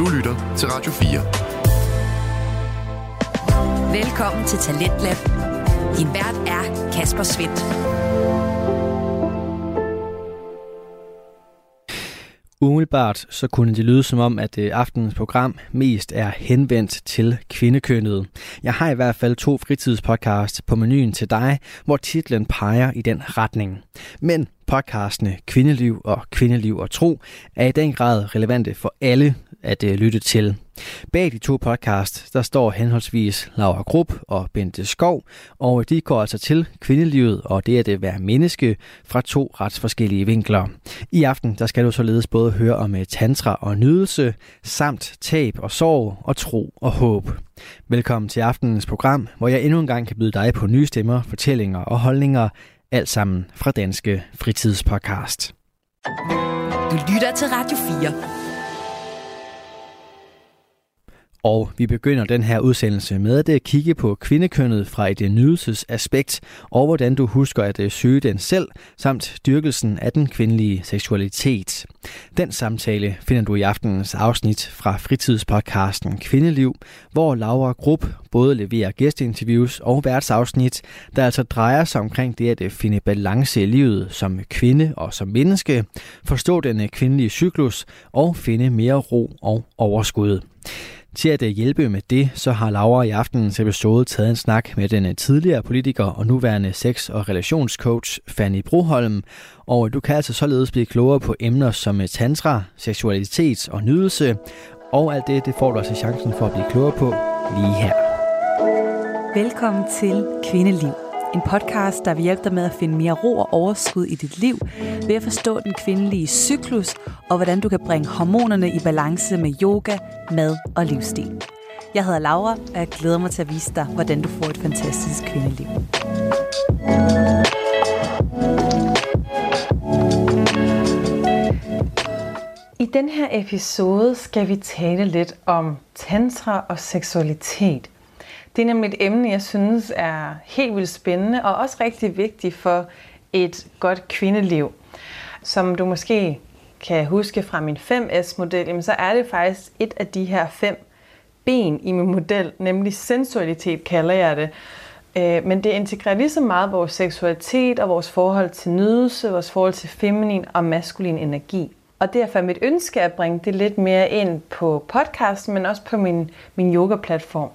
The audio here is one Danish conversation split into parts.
Du lytter til Radio 4. Velkommen til Talentlab. Din vært er Kasper Svendt. Umiddelbart så kunne det lyde som om, at øh, aftenens program mest er henvendt til kvindekønnet. Jeg har i hvert fald to fritidspodcasts på menuen til dig, hvor titlen peger i den retning. Men podcastene Kvindeliv og Kvindeliv og Tro er i den grad relevante for alle at øh, lytte til. Bag de to podcast, der står henholdsvis Laura Grupp og Bente Skov, og de går altså til kvindelivet og det at det være menneske fra to ret forskellige vinkler. I aften der skal du således både høre om øh, tantra og nydelse, samt tab og sorg og tro og håb. Velkommen til aftenens program, hvor jeg endnu en gang kan byde dig på nye stemmer, fortællinger og holdninger, alt sammen fra Danske Fritidspodcast. Du lytter til Radio 4. Og vi begynder den her udsendelse med at øh, kigge på kvindekønnet fra et øh, nydelsesaspekt, og hvordan du husker at øh, søge den selv, samt dyrkelsen af den kvindelige seksualitet. Den samtale finder du i aftenens afsnit fra fritidspodcasten Kvindeliv, hvor Laura Grupp både leverer gæsteinterviews og værtsafsnit, der altså drejer sig omkring det at finde balance i livet som kvinde og som menneske, forstå den kvindelige cyklus og finde mere ro og overskud. Til at øh, hjælpe med det, så har Laura i aftenens episode taget en snak med den øh, tidligere politiker og nuværende sex- og relationscoach Fanny Broholm. Og øh, du kan altså således blive klogere på emner som tantra, seksualitet og nydelse. Og alt det, det får du altså chancen for at blive klogere på lige her. Velkommen til Kvindeliv. En podcast, der vil hjælpe dig med at finde mere ro og overskud i dit liv, ved at forstå den kvindelige cyklus, og hvordan du kan bringe hormonerne i balance med yoga, mad og livsstil. Jeg hedder Laura, og jeg glæder mig til at vise dig, hvordan du får et fantastisk kvindeliv. I den her episode skal vi tale lidt om tantra og seksualitet – det er nemlig et emne, jeg synes er helt vildt spændende og også rigtig vigtigt for et godt kvindeliv. Som du måske kan huske fra min 5S-model, så er det faktisk et af de her fem ben i min model, nemlig sensualitet kalder jeg det. Øh, men det integrerer lige så meget vores seksualitet og vores forhold til nydelse, vores forhold til feminin og maskulin energi. Og derfor er mit ønske at bringe det lidt mere ind på podcasten, men også på min, min yoga-platform.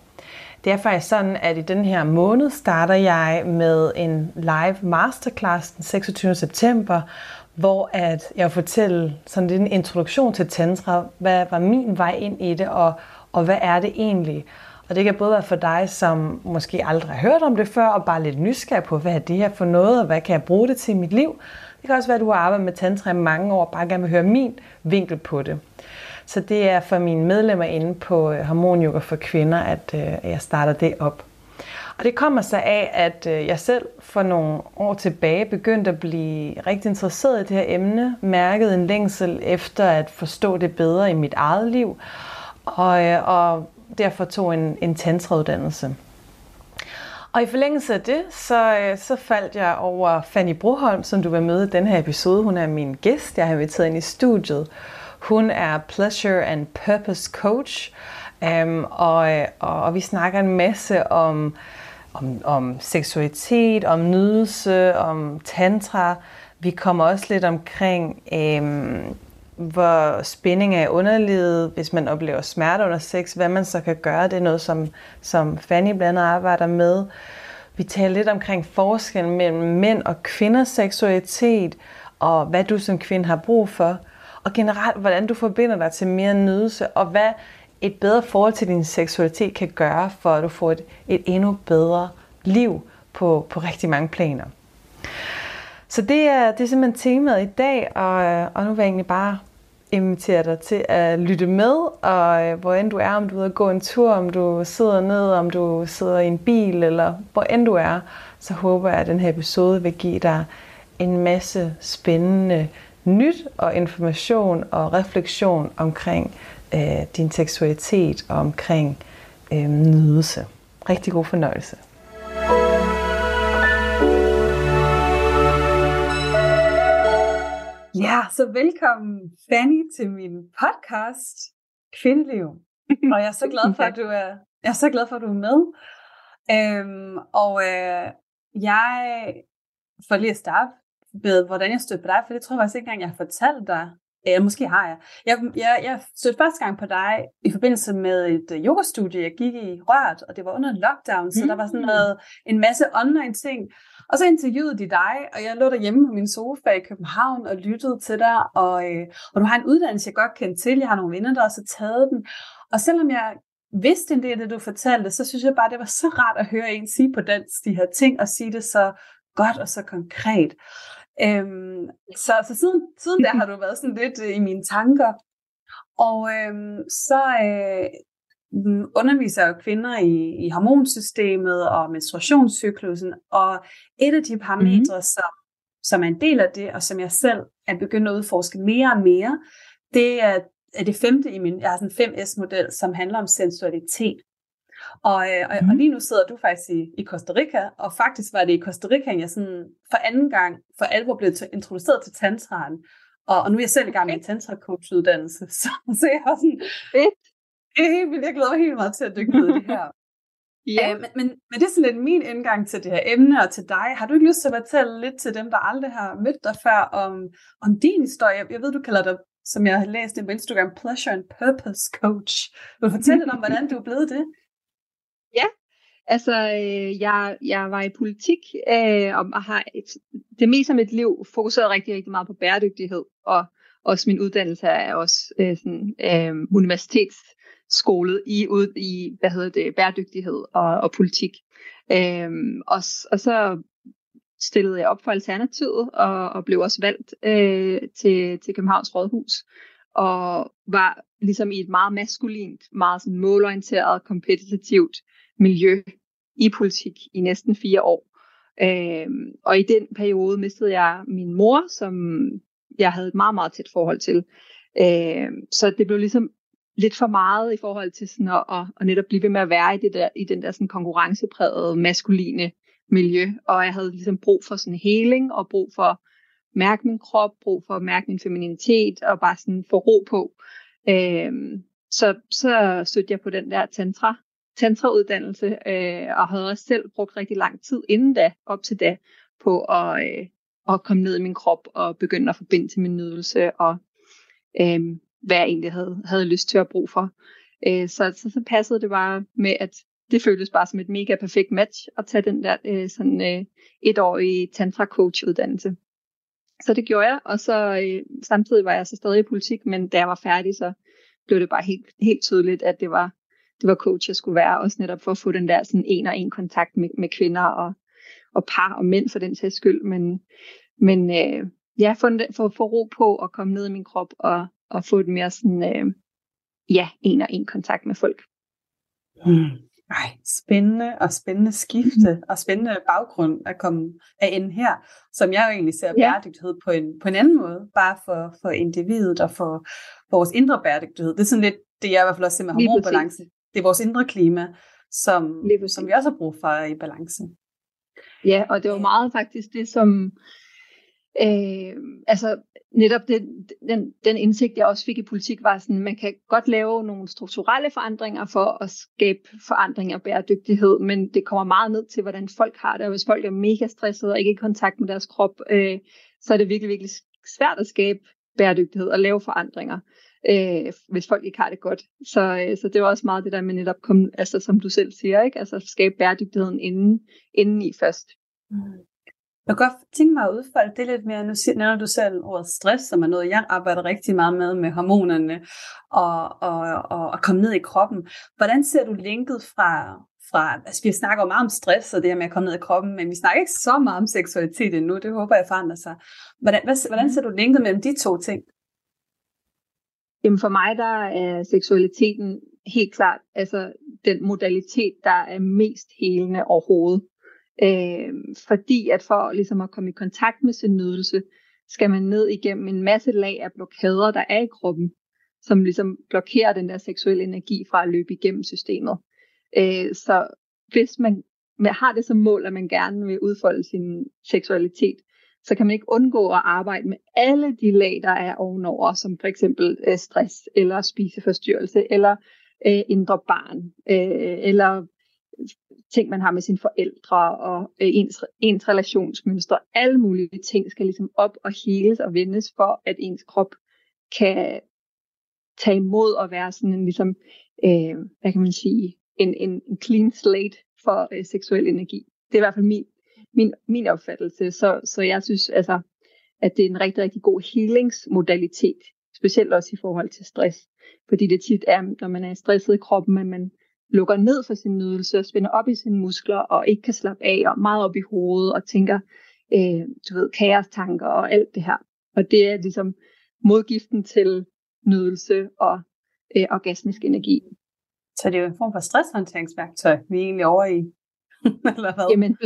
Det er faktisk sådan, at i den her måned starter jeg med en live masterclass den 26. september, hvor at jeg fortæller sådan lidt en introduktion til tantra. Hvad var min vej ind i det, og, og hvad er det egentlig? Og det kan både være for dig, som måske aldrig har hørt om det før, og bare lidt nysgerrig på, hvad er det her for noget, og hvad kan jeg bruge det til i mit liv. Det kan også være, at du har arbejdet med tantra i mange år, og bare gerne vil høre min vinkel på det. Så det er for mine medlemmer inde på øh, for Kvinder, at øh, jeg starter det op. Og det kommer så af, at øh, jeg selv for nogle år tilbage begyndte at blive rigtig interesseret i det her emne, mærkede en længsel efter at forstå det bedre i mit eget liv, og, øh, og derfor tog en, en tantrauddannelse. Og i forlængelse af det, så, så faldt jeg over Fanny Broholm, som du var med i den her episode. Hun er min gæst, jeg har inviteret ind i studiet. Hun er Pleasure and Purpose Coach, um, og, og, og vi snakker en masse om, om, om seksualitet, om nydelse, om tantra. Vi kommer også lidt omkring, um, hvor spænding er i underlivet, hvis man oplever smerte under sex, hvad man så kan gøre. Det er noget, som, som Fanny blandt andet arbejder med. Vi taler lidt omkring forskellen mellem mænd og kvinders seksualitet, og hvad du som kvinde har brug for og generelt, hvordan du forbinder dig til mere nydelse, og hvad et bedre forhold til din seksualitet kan gøre, for at du får et, et endnu bedre liv på, på rigtig mange planer. Så det er, det er simpelthen temaet i dag, og, og nu vil jeg egentlig bare invitere dig til at lytte med, og øh, hvor end du er, om du er ude at gå en tur, om du sidder ned, om du sidder i en bil, eller hvor end du er, så håber jeg, at den her episode vil give dig en masse spændende nyt og information og refleksion omkring øh, din seksualitet og omkring øh, nydelse. Rigtig god fornøjelse. Ja, så velkommen Fanny til min podcast, kvindeliv. Og jeg er så glad for, at du er, jeg er så glad for, at du er med. Øhm, og øh, jeg, for lige at starte med, hvordan jeg stødte på dig, for det tror jeg faktisk ikke engang, jeg har fortalt dig. Ja, måske har jeg. Jeg, jeg, jeg stødte første gang på dig i forbindelse med et uh, yogastudie, jeg gik i Rørt, og det var under lockdown, så mm. der var sådan noget, en masse online ting. Og så interviewede de dig, og jeg lå derhjemme på min sofa i København og lyttede til dig, og, øh, og du har en uddannelse, jeg godt kender til. Jeg har nogle venner, der også har taget den. Og selvom jeg vidste en del af det, du fortalte, så synes jeg bare, det var så rart at høre en sige på dansk de her ting, og sige det så godt og så konkret. Øhm, så, så siden, siden der har du været sådan lidt øh, i mine tanker. Og øhm, så øh, underviser jeg kvinder i, i hormonsystemet og menstruationscyklusen, og et af de parametre, mm. som, som er en del af det, og som jeg selv er begyndt at udforske mere og mere, det er, er det femte i min, jeg har sådan en 5S-model, som handler om sensualitet. Og, øh, og, mm. og lige nu sidder du faktisk i, i Costa Rica, og faktisk var det i Costa Rica, jeg sådan for anden gang for alvor blev introduceret til tantraen. Og, og nu er jeg selv i gang med en tantra-coach-uddannelse, så, så jeg har sådan. Det er helt vildt, jeg glæder mig helt meget til at dykke ned i det her. Ja. Øh, men, men, men det er sådan lidt min indgang til det her emne og til dig. Har du ikke lyst til at fortælle lidt til dem, der aldrig har mødt dig før, om, om din historie? Jeg ved, du kalder dig, som jeg har læst det på Instagram, Pleasure and Purpose Coach. Vil du fortælle lidt om, hvordan du er blevet det? Ja, altså øh, jeg, jeg var i politik øh, og har et, det meste af mit liv fokuseret rigtig, rigtig meget på bæredygtighed, og også min uddannelse er også øh, sådan, øh, universitetsskolet i, ud, i hvad hedder det, bæredygtighed og, og politik. Øh, og, og så stillede jeg op for Alternativet og, og blev også valgt øh, til, til Københavns Rådhus og var ligesom i et meget maskulint, meget sådan målorienteret, kompetitivt miljø i politik i næsten fire år. Øh, og i den periode mistede jeg min mor, som jeg havde et meget, meget tæt forhold til. Øh, så det blev ligesom lidt for meget i forhold til sådan at, at, at netop blive ved med at være i, det der, i den der sådan konkurrenceprægede maskuline miljø. Og jeg havde ligesom brug for sådan healing og brug for at mærke min krop, brug for at mærke min femininitet og bare sådan få ro på. Øh, så, så stødte jeg på den der tantra tantrauddannelse, øh, og havde også selv brugt rigtig lang tid inden da, op til da, på at, øh, at komme ned i min krop og begynde at forbinde til min nydelse, og øh, hvad jeg egentlig havde, havde lyst til at bruge for. Øh, så, så, så passede det bare med, at det føltes bare som et mega perfekt match at tage den der øh, sådan øh, etårige tantra coach uddannelse. Så det gjorde jeg, og så øh, samtidig var jeg så stadig i politik, men da jeg var færdig, så blev det bare helt, helt tydeligt, at det var det var coach, jeg skulle være, også netop for at få den der sådan en og en kontakt med, med kvinder og, og par og mænd for den sags skyld, men, men øh, ja, få, for, for ro på og komme ned i min krop og, og få et mere sådan, øh, ja, en og en kontakt med folk. Mm. Ej, spændende og spændende skifte mm. og spændende baggrund at komme af ind her, som jeg jo egentlig ser ja. bæredygtighed på en, på en anden måde, bare for, for individet og for, for vores indre bæredygtighed. Det er sådan lidt det, jeg i hvert fald også ser med hormonbalance det er vores indre klima, som, som vi også har brug for i balance. Ja, og det var meget faktisk det, som øh, altså netop det, den, den indsigt, jeg også fik i politik, var sådan, man kan godt lave nogle strukturelle forandringer for at skabe forandring og bæredygtighed, men det kommer meget ned til, hvordan folk har det, og hvis folk er mega stressede og ikke i kontakt med deres krop, øh, så er det virkelig, virkelig svært at skabe bæredygtighed og lave forandringer øh, hvis folk ikke har det godt. Så, øh, så det var også meget det der med netop, kom, altså, som du selv siger, ikke? Altså skabe bæredygtigheden inden, inden i først. Mm. Jeg kan godt tænke mig at udfolde det lidt mere. Nu nævner du selv ordet stress, som er noget, jeg arbejder rigtig meget med, med hormonerne og, og, og, og komme ned i kroppen. Hvordan ser du linket fra, fra, altså vi snakker jo meget om stress og det her med at komme ned i kroppen, men vi snakker ikke så meget om seksualitet endnu, det håber jeg forandrer sig. Hvordan, hvad, hvordan ser du linket mellem de to ting? Jamen for mig, der er seksualiteten helt klart altså den modalitet, der er mest helende overhovedet. Øh, fordi at for ligesom at komme i kontakt med sin nydelse, skal man ned igennem en masse lag af blokader, der er i kroppen, som ligesom blokerer den der seksuelle energi fra at løbe igennem systemet. Øh, så hvis man har det som mål, at man gerne vil udfolde sin seksualitet, så kan man ikke undgå at arbejde med alle de lag, der er ovenover, som for eksempel øh, stress, eller spiseforstyrrelse, eller øh, indre barn, øh, eller øh, ting, man har med sine forældre, og øh, ens, ens relationsmønstre. Alle mulige ting skal ligesom op og heles og vendes, for at ens krop kan tage imod og være sådan en, ligesom, øh, hvad kan man sige, en, en, en clean slate for øh, seksuel energi. Det er i hvert fald min, min, min opfattelse. Så, så jeg synes altså, at det er en rigtig, rigtig god healingsmodalitet, specielt også i forhold til stress. Fordi det tit er, når man er stresset i kroppen, at man lukker ned for sin nydelse og spænder op i sine muskler og ikke kan slappe af og meget op i hovedet og tænker, øh, du ved, kaostanker og alt det her. Og det er ligesom modgiften til nydelse og øh, orgasmisk energi. Så det er jo en form for stresshåndteringsværktøj, vi er egentlig over i. Eller hvad? Jamen,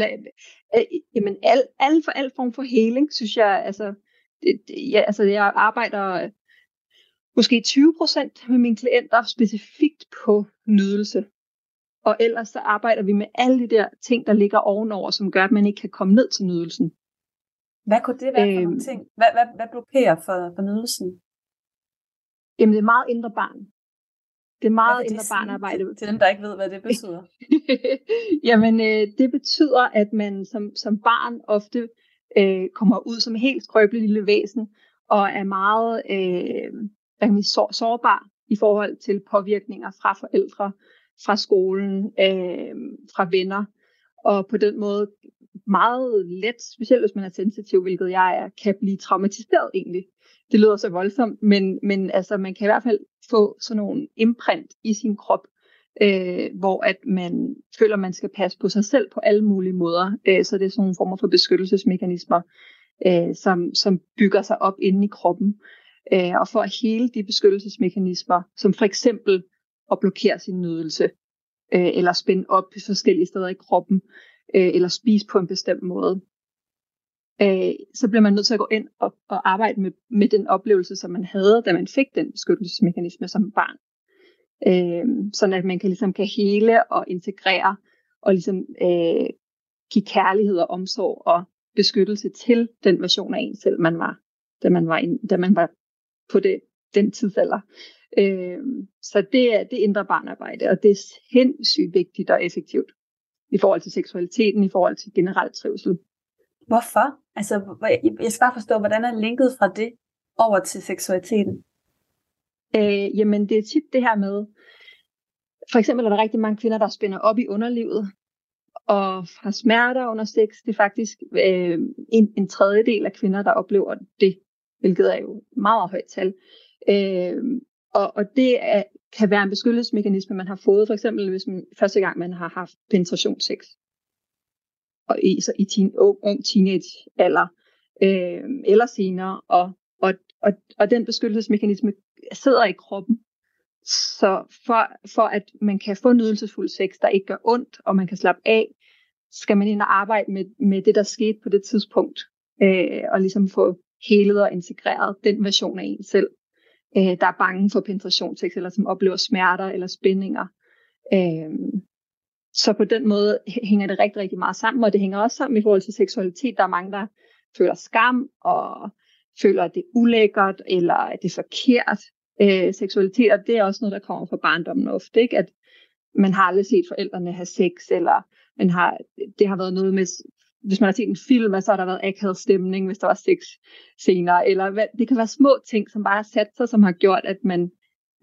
øh, jamen al, al, for, al form for healing, synes jeg, altså, det, det, ja, altså jeg arbejder måske 20% med mine klienter specifikt på nydelse. Og ellers så arbejder vi med alle de der ting, der ligger ovenover, som gør, at man ikke kan komme ned til nydelsen. Hvad kunne det være for øhm, nogle ting? Hvad, hvad, hvad blokerer for, for nydelsen? Jamen, det er meget indre barn. Det er meget indre barnarbejde. Til, dem, der ikke ved, hvad det betyder. Jamen, øh, det betyder, at man som, som barn ofte øh, kommer ud som helt skrøbelig lille væsen, og er meget øh, hvad kan man sige, så, sårbar i forhold til påvirkninger fra forældre, fra skolen, øh, fra venner, og på den måde meget let, specielt hvis man er sensitiv, hvilket jeg er, kan blive traumatiseret egentlig det lyder så voldsomt, men, men altså, man kan i hvert fald få sådan nogle imprint i sin krop, øh, hvor at man føler, at man skal passe på sig selv på alle mulige måder. Øh, så det er sådan nogle former for beskyttelsesmekanismer, øh, som, som bygger sig op inde i kroppen. Øh, og for at hele de beskyttelsesmekanismer, som for eksempel at blokere sin nydelse, øh, eller spænde op forskellige steder i kroppen, øh, eller spise på en bestemt måde, øh, så bliver man nødt til at gå ind og, og arbejde med, med den oplevelse, som man havde, da man fik den beskyttelsesmekanisme som barn. Øh, sådan at man kan, ligesom kan hele og integrere og ligesom øh, give kærlighed og omsorg og beskyttelse til den version af en selv, man var, da man var, in, da man var på det, den tidsalder. Øh, så det er det indre barnarbejde, og det er sindssygt vigtigt og effektivt i forhold til seksualiteten, i forhold til generelt trivsel. Hvorfor? Altså, jeg skal bare forstå, hvordan er linket fra det over til seksualiteten? Øh, jamen, det er tit det her med, for eksempel er der rigtig mange kvinder, der spænder op i underlivet, og har smerter under sex. Det er faktisk øh, en, en tredjedel af kvinder, der oplever det, hvilket er jo meget højt tal. Øh, og, og det er, kan være en beskyttelsesmekanisme, man har fået, for eksempel hvis man første gang man har haft penetrationssex og i, så i teen, ung, ung teenage alder, øh, eller senere, og, og, og, og den beskyttelsesmekanisme sidder i kroppen. Så for, for at man kan få nydelsesfuld sex, der ikke gør ondt, og man kan slappe af, skal man ind og arbejde med, med det, der skete på det tidspunkt, øh, og ligesom få helet og integreret den version af en selv, øh, der er bange for penetrationssex, eller som oplever smerter eller spændinger. Øh, så på den måde hænger det rigtig, rigtig meget sammen, og det hænger også sammen i forhold til seksualitet. Der er mange, der føler skam og føler, at det er ulækkert eller at det er forkert. Øh, seksualitet, og det er også noget, der kommer fra barndommen ofte, ikke? at man har aldrig set forældrene have sex, eller man har, det har været noget med, hvis man har set en film, så har der været akavet stemning, hvis der var sex senere, eller hvad, det kan være små ting, som bare har sat sig, som har gjort, at man,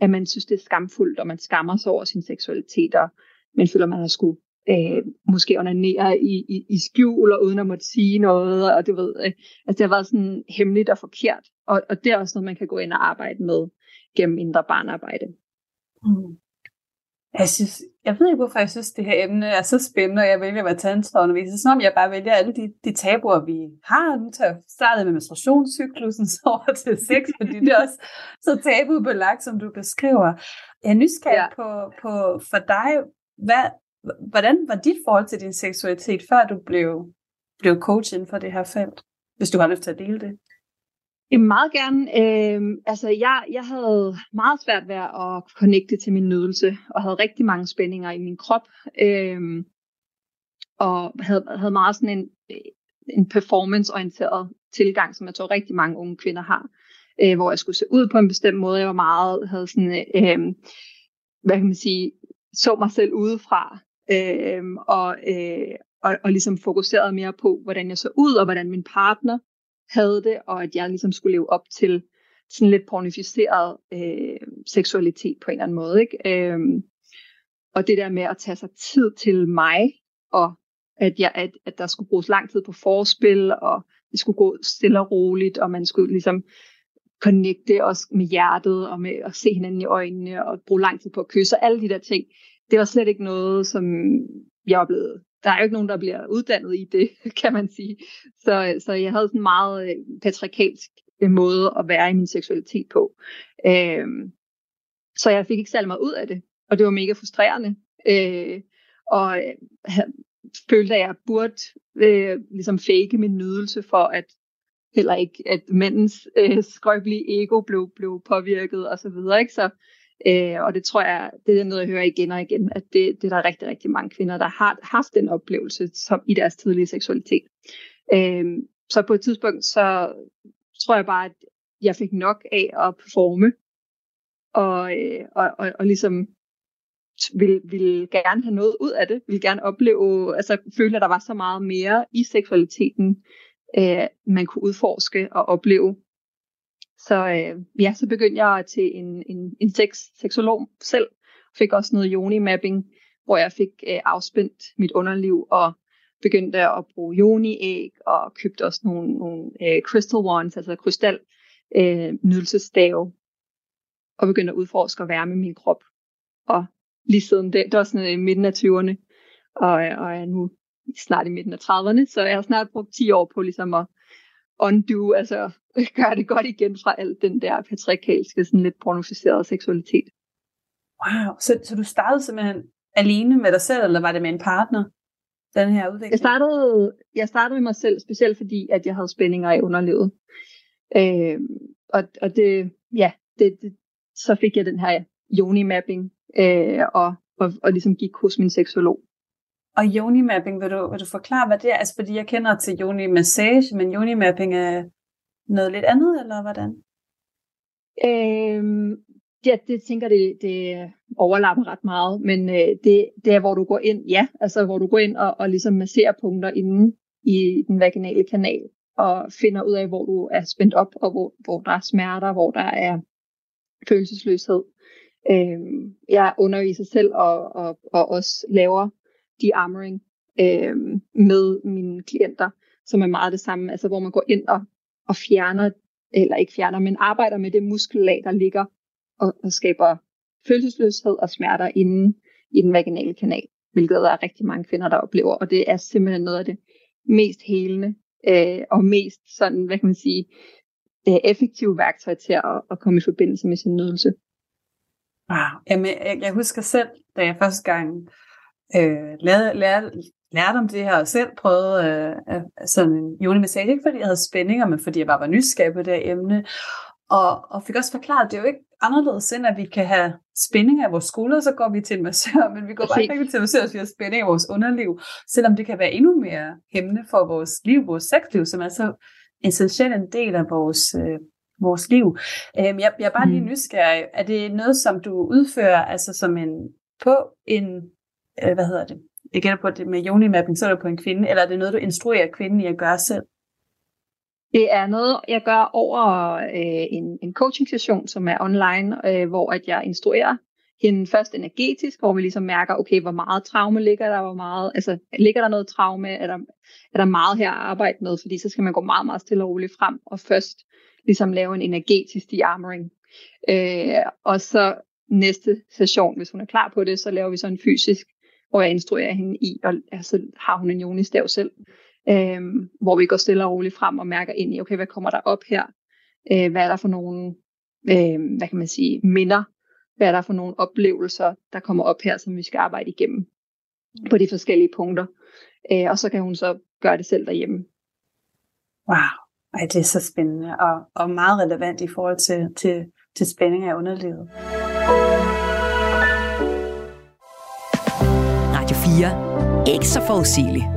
at man synes, det er skamfuldt, og man skammer sig over sin seksualitet, og men føler, man har skulle øh, måske onanere i, i, i skjul, og uden at måtte sige noget, og du ved, øh, altså det har været sådan hemmeligt og forkert, og, og det er også noget, man kan gå ind og arbejde med gennem indre barnarbejde. Mm. Jeg, synes, jeg ved ikke, hvorfor jeg synes, det her emne er så spændende, og jeg vælger at være tantraunderviser. Sådan om jeg bare vælger alle de, de tabuer, vi har. Nu tager jeg startet med menstruationscyklusen, så over til sex, fordi det er også så tabubelagt, som du beskriver. Jeg er nysgerrig ja. på, på for dig, hvad, hvordan var dit forhold til din seksualitet, før du blev, blev coach inden for det her felt? Hvis du har lyst til at dele det. Jamen meget gerne. Øh, altså jeg, jeg havde meget svært ved at connecte til min nydelse, og havde rigtig mange spændinger i min krop. Øh, og havde, havde meget sådan en, en performance-orienteret tilgang, som jeg tror rigtig mange unge kvinder har, øh, hvor jeg skulle se ud på en bestemt måde. Jeg var meget, havde sådan, øh, hvad kan man sige, så mig selv udefra, øh, og, øh, og, og ligesom fokuserede mere på, hvordan jeg så ud, og hvordan min partner havde det, og at jeg ligesom skulle leve op til sådan lidt pornificeret øh, seksualitet på en eller anden måde. Ikke? Øh, og det der med at tage sig tid til mig, og at, jeg, at, at der skulle bruges lang tid på forspil, og det skulle gå stille og roligt, og man skulle ligesom connecte os med hjertet, og med at se hinanden i øjnene, og bruge lang tid på at kysse, og alle de der ting. Det var slet ikke noget, som jeg oplevede. Der er jo ikke nogen, der bliver uddannet i det, kan man sige. Så, så jeg havde sådan en meget øh, patriarkalsk øh, måde at være i min seksualitet på. Øhm, så jeg fik ikke særlig meget ud af det, og det var mega frustrerende. Øh, og øh, følte, at jeg burde øh, ligesom fake min nydelse for at heller ikke, at mændens øh, skrøbelige ego blev, blev påvirket og så videre. Ikke? Så, øh, og det tror jeg, det er noget, jeg hører igen og igen, at det, det er der rigtig, rigtig mange kvinder, der har haft den oplevelse som i deres tidlige seksualitet. Øh, så på et tidspunkt, så tror jeg bare, at jeg fik nok af at performe, og, øh, og, og, og ligesom vil, vil gerne have noget ud af det, vil gerne opleve, altså føle, at der var så meget mere i seksualiteten, øh, man kunne udforske og opleve. Så øh, ja, så begyndte jeg til en, en, en sex, seksolog selv, fik også noget yoni-mapping, hvor jeg fik øh, afspændt mit underliv og begyndte at bruge yoni-æg og købte også nogle, nogle øh, crystal wands, altså krystal øh, nydelsesstave, og begyndte at udforske og være med min krop. Og lige siden det, det var sådan i midten af 20'erne, og, øh, og jeg er nu snart i midten af 30'erne, så jeg har snart brugt 10 år på ligesom at undo, altså gøre det godt igen fra alt den der patriarkalske, sådan lidt pornoficerede seksualitet. Wow, så, så du startede simpelthen alene med dig selv, eller var det med en partner, den her udvikling? Jeg startede, jeg startede med mig selv, specielt fordi, at jeg havde spændinger i underlivet. Øh, og, og det, ja, det, det, så fik jeg den her yoni-mapping, øh, og, og, og ligesom gik hos min seksolog. Og yoni-mapping, vil du, vil du forklare, hvad det er? Altså, fordi jeg kender til yoni-massage, men yoni-mapping er noget lidt andet, eller hvordan? Øhm, ja, det tænker det, det overlapper ret meget, men øh, det, det er, hvor du går ind, ja, altså hvor du går ind og, og ligesom masserer punkter inde i den vaginale kanal, og finder ud af, hvor du er spændt op, og hvor, hvor der er smerter, hvor der er følelsesløshed. Øh, jeg underviser selv og, og, og også laver de-armoring øh, med mine klienter, som er meget det samme, altså hvor man går ind og, og fjerner, eller ikke fjerner, men arbejder med det muskellag, der ligger og, og skaber følelsesløshed og smerter inde i den vaginale kanal, hvilket der er rigtig mange kvinder, der oplever, og det er simpelthen noget af det mest helende øh, og mest sådan, hvad kan man sige, øh, effektive værktøj til at, at komme i forbindelse med sin nydelse. Wow. Jamen, jeg, jeg husker selv, da jeg første gang øh, lærte, lærte, lærte om det her, og selv prøvede øh, sådan en julemassage, ikke fordi jeg havde spændinger, men fordi jeg bare var nysgerrig på det her emne, og, og fik også forklaret, at det er jo ikke anderledes end, at vi kan have spændinger i vores skulder, så går vi til en massør, men vi går bare ikke til en massør, hvis vi har spændinger i vores underliv, selvom det kan være endnu mere hæmmende for vores liv, vores sexliv, som er så essentiel en del af vores, øh, vores liv. Øhm, jeg, jeg er bare lige mm. nysgerrig. Er det noget, som du udfører altså som en på en, øh, hvad hedder det, jeg gætter på det med yoni-mapping, så er det på en kvinde, eller er det noget, du instruerer kvinden i at gøre selv? Det er noget, jeg gør over øh, en, en coaching-session, som er online, øh, hvor at jeg instruerer hende først energetisk, hvor vi ligesom mærker, okay, hvor meget traume ligger der, hvor meget, altså ligger der noget traume, er der, er der meget her at arbejde med, fordi så skal man gå meget, meget stille og roligt frem, og først ligesom lave en energetisk de-armoring. Øh, og så næste session, hvis hun er klar på det, så laver vi så en fysisk, hvor jeg instruerer hende i, og altså, har hun en jonistav selv, øh, hvor vi går stille og roligt frem og mærker ind i, okay, hvad kommer der op her? Øh, hvad er der for nogle, øh, hvad kan man sige, minder? Hvad er der for nogle oplevelser, der kommer op her, som vi skal arbejde igennem på de forskellige punkter? Øh, og så kan hun så gøre det selv derhjemme. Wow. Ej, det er så spændende og, og meget relevant i forhold til, til, til spænding af underlivet. 4. Ikke så forudsigelig.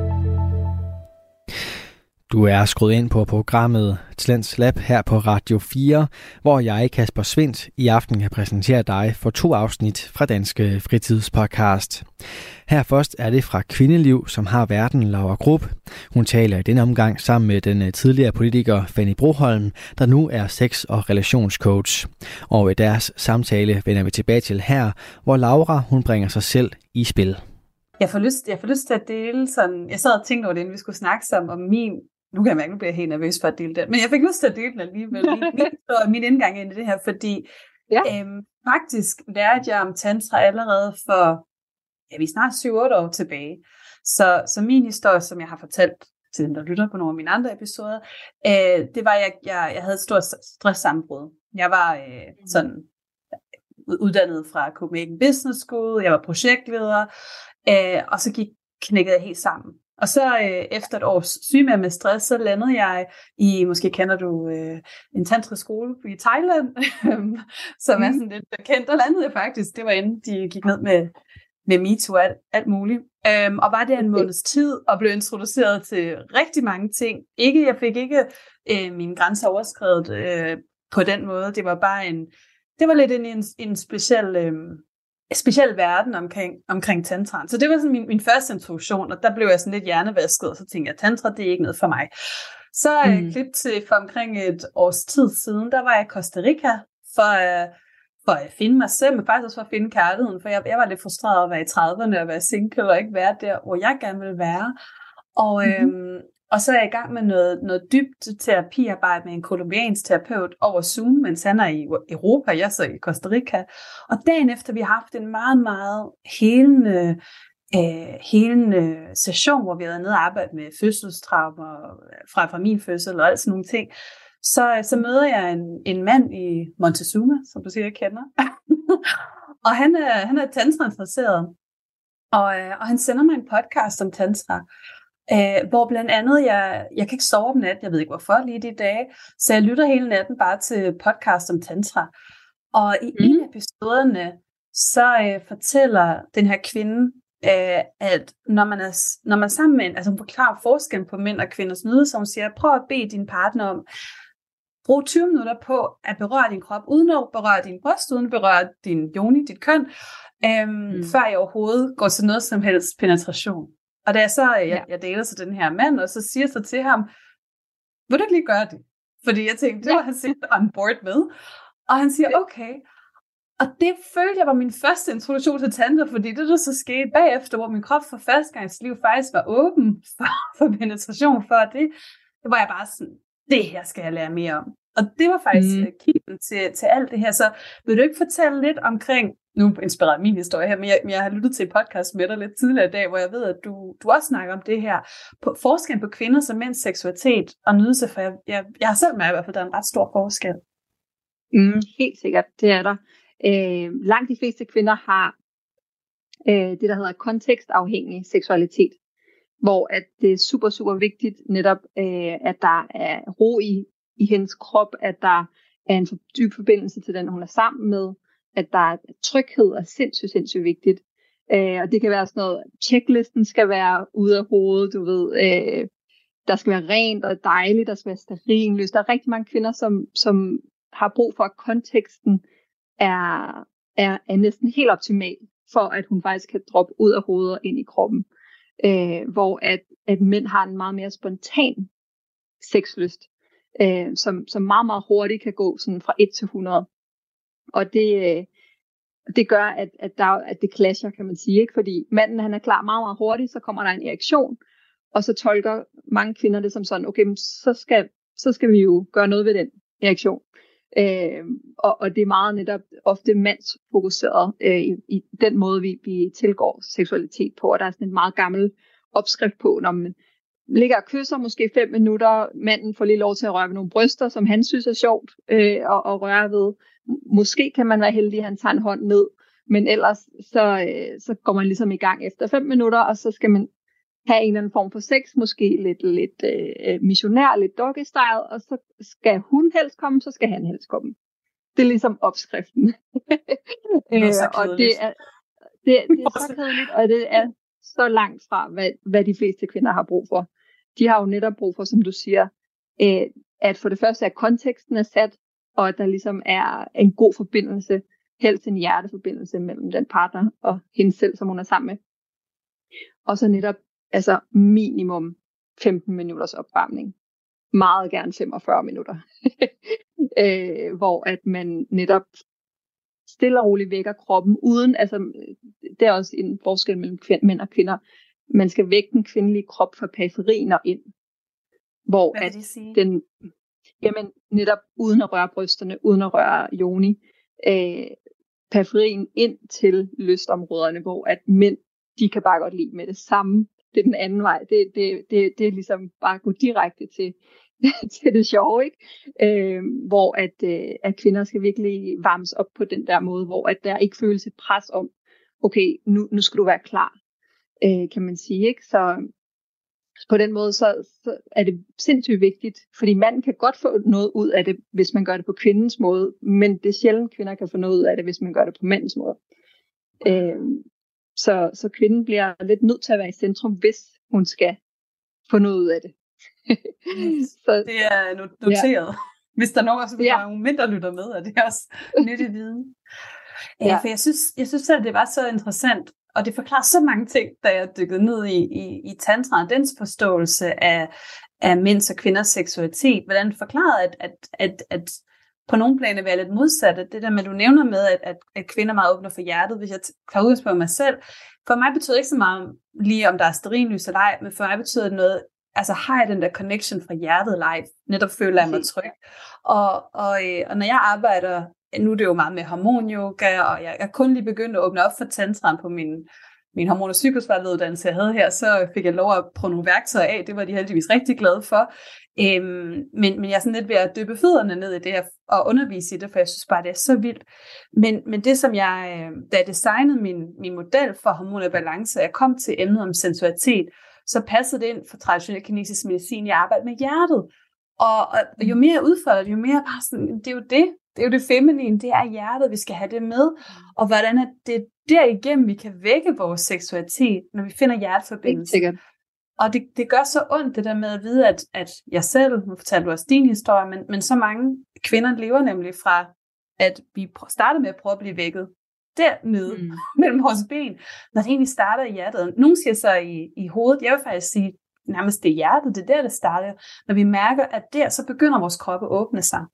Du er skruet ind på programmet Talents Lab her på Radio 4, hvor jeg, Kasper Svindt, i aften kan præsentere dig for to afsnit fra Danske Fritidspodcast. Her først er det fra Kvindeliv, som har verden Laura Grupp. Hun taler i denne omgang sammen med den øh, tidligere politiker Fanny Broholm, der nu er sex- og relationscoach. Og i deres samtale vender vi tilbage til her, hvor Laura hun bringer sig selv i spil. Jeg får, lyst, jeg får lyst til at dele sådan, jeg sad og tænkte over det, inden vi skulle snakke sammen om min nu kan jeg mærke, nu bliver jeg helt nervøs for at dele den, men jeg fik lyst til at dele den alligevel, min, min, min indgang ind i det her, fordi ja. øhm, faktisk lærte jeg om tantra allerede for, ja, vi er snart 7-8 år tilbage. Så, så min historie, som jeg har fortalt til dem, der lytter på nogle af mine andre episoder, øh, det var, at jeg, jeg, jeg havde et stort stresssammenbrud. Jeg var øh, mm. sådan uddannet fra Copenhagen Business School, jeg var projektleder, øh, og så gik knækkede jeg helt sammen. Og så øh, efter et års syge med stress, så landede jeg i, måske kender du øh, en tantrisk skole i Thailand, som mm. er sådan lidt kendt. Der landede jeg faktisk, det var inden de gik ned med, med MeToo og alt, alt muligt. Øhm, og var der en måneds tid og blev introduceret til rigtig mange ting. Ikke, jeg fik ikke øh, mine grænser overskrevet øh, på den måde. Det var bare en, det var lidt en, en, en speciel... Øh, speciel verden omkring, omkring tantra. Så det var sådan min, min første introduktion, og der blev jeg sådan lidt hjernevasket, og så tænkte jeg, tantra, det er ikke noget for mig. Så mm. øh, klip til for omkring et års tid siden, der var jeg i Costa Rica for, øh, for at finde mig selv, men faktisk også for at finde kærligheden, for jeg, jeg var lidt frustreret at være i 30'erne og være single og ikke være der, hvor jeg gerne ville være. Og, mm-hmm. øhm, og så er jeg i gang med noget, noget dybt terapiarbejde med en kolumbiansk terapeut over Zoom, mens han er i Europa, jeg så i Costa Rica. Og dagen efter, vi har haft en meget, meget helende, øh, helende session, hvor vi havde nede og arbejdet med fødselstraumer fra, fra min fødsel og alt sådan nogle ting, så, så møder jeg en, en mand i Montezuma, som du sikkert kender. og han er, han er tantra-interesseret. Og, øh, og han sender mig en podcast om tantra. Øh, hvor blandt andet, jeg, jeg kan ikke sove om natten, jeg ved ikke hvorfor lige de dage, så jeg lytter hele natten bare til podcast om tantra. Og i mm. en af episoderne, så øh, fortæller den her kvinde, øh, at når man, er, når man er sammen med en, altså hun forklarer forskellen på mænd og kvinders nydelse, hun siger, prøv at bede din partner om, brug 20 minutter på at berøre din krop, uden at berøre din bryst, uden at berøre din joni, dit køn, øhm, mm. før jeg overhovedet går til noget som helst penetration. Og da jeg så, jeg, ja. jeg deler så den her mand, og så siger så til ham, vil du ikke lige gøre det? Fordi jeg tænkte, det var han sikkert on board med. Og han siger, okay. Og det følte jeg var min første introduktion til tanter, fordi det der så skete bagefter, hvor min krop for første gang i liv faktisk var åben for, for penetration for det, det var jeg bare sådan, det her skal jeg lære mere om. Og det var faktisk mm. kilden til, til alt det her. Så vil du ikke fortælle lidt omkring, nu inspirerer min historie her, men jeg, men jeg har lyttet til en podcast med dig lidt tidligere i dag, hvor jeg ved, at du, du også snakker om det her, på forskellen på kvinder og mænds seksualitet og nydelse, for jeg, jeg, jeg har selv med i hvert fald, der er en ret stor forskel. Mm, helt sikkert, det er der. Øh, langt de fleste kvinder har øh, det, der hedder kontekstafhængig seksualitet, hvor at det er super, super vigtigt netop, øh, at der er ro i, i hendes krop, at der er en dyb forbindelse til den, hun er sammen med, at der er tryghed er sindssygt, sindssygt vigtigt. Øh, og det kan være sådan noget, checklisten skal være ude af hovedet, du ved, øh, der skal være rent og dejligt, der skal være sterinløst. Der er rigtig mange kvinder, som, som har brug for, at konteksten er, er, er næsten helt optimal, for at hun faktisk kan droppe ud af hovedet og ind i kroppen. Øh, hvor at, at mænd har en meget mere spontan sexlyst, øh, som, som meget, meget hurtigt kan gå sådan fra 1 til 100. Og det, øh, det gør, at, at, der, at det clasher, kan man sige. Ikke? Fordi manden han er klar meget, meget hurtigt, så kommer der en erektion, og så tolker mange kvinder det som sådan, okay, så skal, så skal vi jo gøre noget ved den erektion. Øh, og, og det er meget netop ofte mandsfokuseret øh, i, i den måde, vi, vi tilgår seksualitet på. Og der er sådan en meget gammel opskrift på, når man ligger og kysser måske fem minutter, manden får lige lov til at røre ved nogle bryster, som han synes er sjovt øh, at, at røre ved. Måske kan man være heldig, at han tager en hånd ned, men ellers så, øh, så går man ligesom i gang efter fem minutter, og så skal man have en eller anden form for sex, måske lidt, lidt øh, missionær, lidt doggy style, og så skal hun helst komme, så skal han helst komme. Det er ligesom opskriften. det er øh, og det er, det, det er så kedeligt, og det er så langt fra, hvad, hvad de fleste kvinder har brug for de har jo netop brug for, som du siger, øh, at for det første, at konteksten er sat, og at der ligesom er en god forbindelse, helst en hjerteforbindelse mellem den partner og hende selv, som hun er sammen med. Og så netop altså minimum 15 minutters opvarmning. Meget gerne 45 minutter. øh, hvor at man netop stille og roligt vækker kroppen, uden, altså, det er også en forskel mellem kvind, mænd og kvinder. Man skal vække den kvindelige krop fra periferien og ind. Hvor Hvad at det sige? den, jamen, netop uden at røre brysterne, uden at røre joni, øh, periferien ind til lystområderne, hvor at mænd, de kan bare godt lide med det samme. Det er den anden vej. Det, det, det, det er ligesom bare at gå direkte til, til det sjove, ikke? Øh, hvor at, øh, at kvinder skal virkelig varmes op på den der måde, hvor at der ikke føles et pres om, okay, nu, nu skal du være klar, øh, kan man sige, ikke? Så på den måde, så, så er det sindssygt vigtigt, fordi manden kan godt få noget ud af det, hvis man gør det på kvindens måde, men det er sjældent, kvinder kan få noget ud af det, hvis man gør det på mandens måde. Øh, så, så kvinden bliver lidt nødt til at være i centrum, hvis hun skal få noget ud af det. så, det er noteret. Ja. Hvis der er nogen, som Ja. ja. nogle mindre lytter med, er det også nyttig viden. Ja. Ja. For jeg synes, jeg synes selv, det var så interessant, og det forklarer så mange ting, da jeg dykkede ned i, i, i tantra, og dens forståelse af, af mænds og kvinders seksualitet. Hvordan det forklarede, at, at, at, at på nogle planer være lidt modsatte. Det der med, du nævner med, at, at, at kvinder meget åbner for hjertet, hvis jeg tager udgangspunkt i mig selv. For mig betyder det ikke så meget lige om der er sterinlys eller ej, men for mig betyder det noget, altså har jeg den der connection fra hjertet live, netop føler jeg mig tryg. Og, og, øh, og når jeg arbejder, nu er det jo meget med hormonyoga, og jeg, jeg er kun lige begyndt at åbne op for tantraen på min, min hormon- og cyklusvejlederuddannelse, jeg havde her, så fik jeg lov at prøve nogle værktøjer af. Det var de heldigvis rigtig glade for. Øhm, men, men jeg er sådan lidt ved at dyppe fødderne ned i det her, og undervise i det, for jeg synes bare, det er så vildt. Men, men det, som jeg, øh, da jeg designede min, min model for hormon og balance, jeg kom til emnet om sensualitet, så passede det ind for traditionel kinesisk medicin, jeg arbejder med hjertet. Og, og jo mere jeg udfolder det, jo mere bare sådan, det er jo det, det er jo det feminine, det er hjertet, vi skal have det med. Og hvordan er det derigennem, vi kan vække vores seksualitet, når vi finder hjerteforbindelse. sikkert. Og det, det gør så ondt, det der med at vide, at, at jeg selv, nu fortalte du også din historie, men, men så mange kvinder lever nemlig fra, at vi starter med at prøve at blive vækket dernede mm. mellem vores ben, når det egentlig starter i hjertet. Nogle siger så i, i hovedet, jeg vil faktisk sige, nærmest det er hjertet, det er der, det starter. Når vi mærker, at der, så begynder vores krop at åbne sig.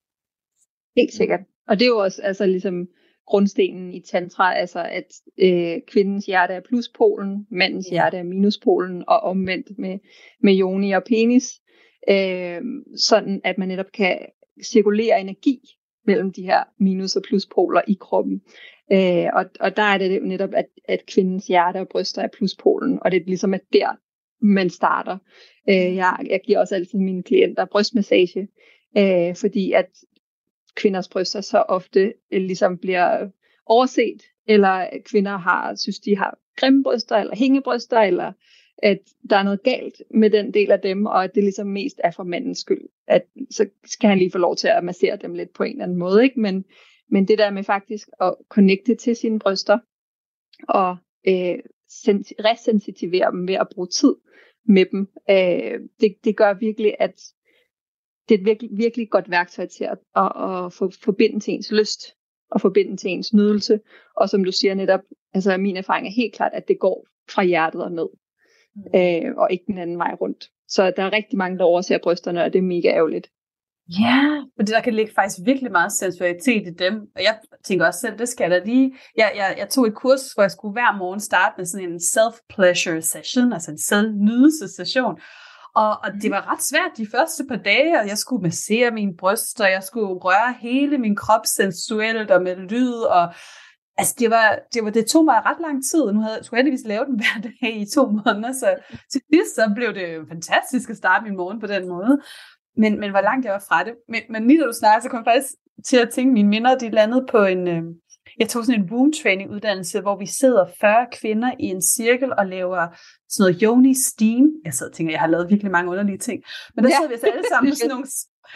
Helt sikkert. Og det er jo også altså, ligesom grundstenen i tantra, altså at øh, kvindens hjerte er pluspolen, mandens hjerte er minuspolen, og omvendt med, med yoni og penis, øh, sådan at man netop kan cirkulere energi mellem de her minus- og pluspoler i kroppen. Øh, og, og der er det netop, at, at kvindens hjerte og bryster er pluspolen, og det er ligesom at der, man starter. Øh, jeg, jeg giver også altid mine klienter brystmassage, øh, fordi at kvinders bryster så ofte øh, ligesom bliver overset, eller kvinder har synes, de har grimme bryster, eller hængebryster, eller at der er noget galt med den del af dem, og at det ligesom mest er for mandens skyld. At så skal han lige få lov til at massere dem lidt på en eller anden måde, ikke? Men, men det der med faktisk at connecte til sine bryster, og øh, sens- resensitivere dem ved at bruge tid med dem, øh, det, det gør virkelig, at det er et virkelig, virkelig godt værktøj til at, at, at få forbinde til ens lyst, og forbinde til ens nydelse. Og som du siger netop, altså min erfaring er helt klart, at det går fra hjertet og ned, øh, og ikke den anden vej rundt. Så der er rigtig mange, der overser brysterne, og det er mega ærgerligt. Ja, fordi der kan ligge faktisk virkelig meget sensualitet i dem. Og jeg tænker også selv, det skal jeg da lige. Jeg, jeg, jeg tog et kursus, hvor jeg skulle hver morgen starte med sådan en self-pleasure session, altså en selvnydelsessession. Og, og det var ret svært de første par dage, og jeg skulle massere mine bryster, jeg skulle røre hele min krop sensuelt og med lyd, og altså det, var, det, var, det tog mig ret lang tid, nu havde, skulle jeg heldigvis lave den hver dag i to måneder, så til sidst så blev det fantastisk at starte min morgen på den måde. Men, men hvor langt jeg var fra det. Men, men lige da du snakker, så kom jeg faktisk til at tænke, mine minder, de landede på en, øh, jeg tog sådan en womb training uddannelse, hvor vi sidder 40 kvinder i en cirkel og laver sådan noget yoni steam. Jeg sidder og tænker, jeg har lavet virkelig mange underlige ting. Men der Ja. sidder vi altså alle sammen på sådan nogle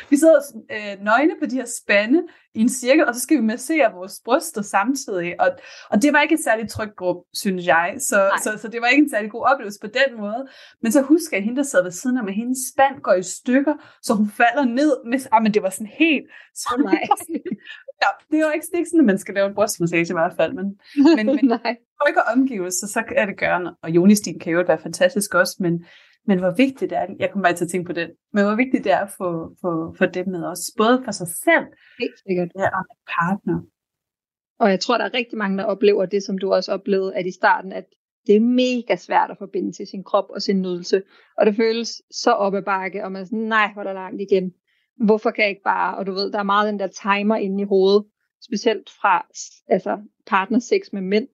vi sidder øh, nøgne på de her spande i en cirkel, og så skal vi massere vores bryster samtidig. Og, og det var ikke et særligt trygt gruppe, synes jeg. Så, så, så det var ikke en særlig god oplevelse på den måde. Men så husker jeg, at hende, der sad ved siden af mig, hendes spand går i stykker, så hun falder ned. Med, ah, men det var sådan helt... Så oh, ja, det er jo ikke, det er ikke sådan, at man skal lave en brystmassage i hvert fald. Men, men, men nej. trykker omgivelser, så er det gørende. Og Jonistin kan jo være fantastisk også, men men hvor vigtigt det er, jeg kommer bare til at tænke på det, men hvor vigtigt det er at få, få, få det med os, både for sig selv. Ja, og partner. Og jeg tror, der er rigtig mange, der oplever det, som du også oplevede, at i starten, at det er mega svært at forbinde til sin krop og sin nydelse. Og det føles så op ad bakke, og man er sådan, nej, hvor er der langt igen. Hvorfor kan jeg ikke bare, og du ved, der er meget den der timer inde i hovedet, specielt fra altså partnersex med mænd,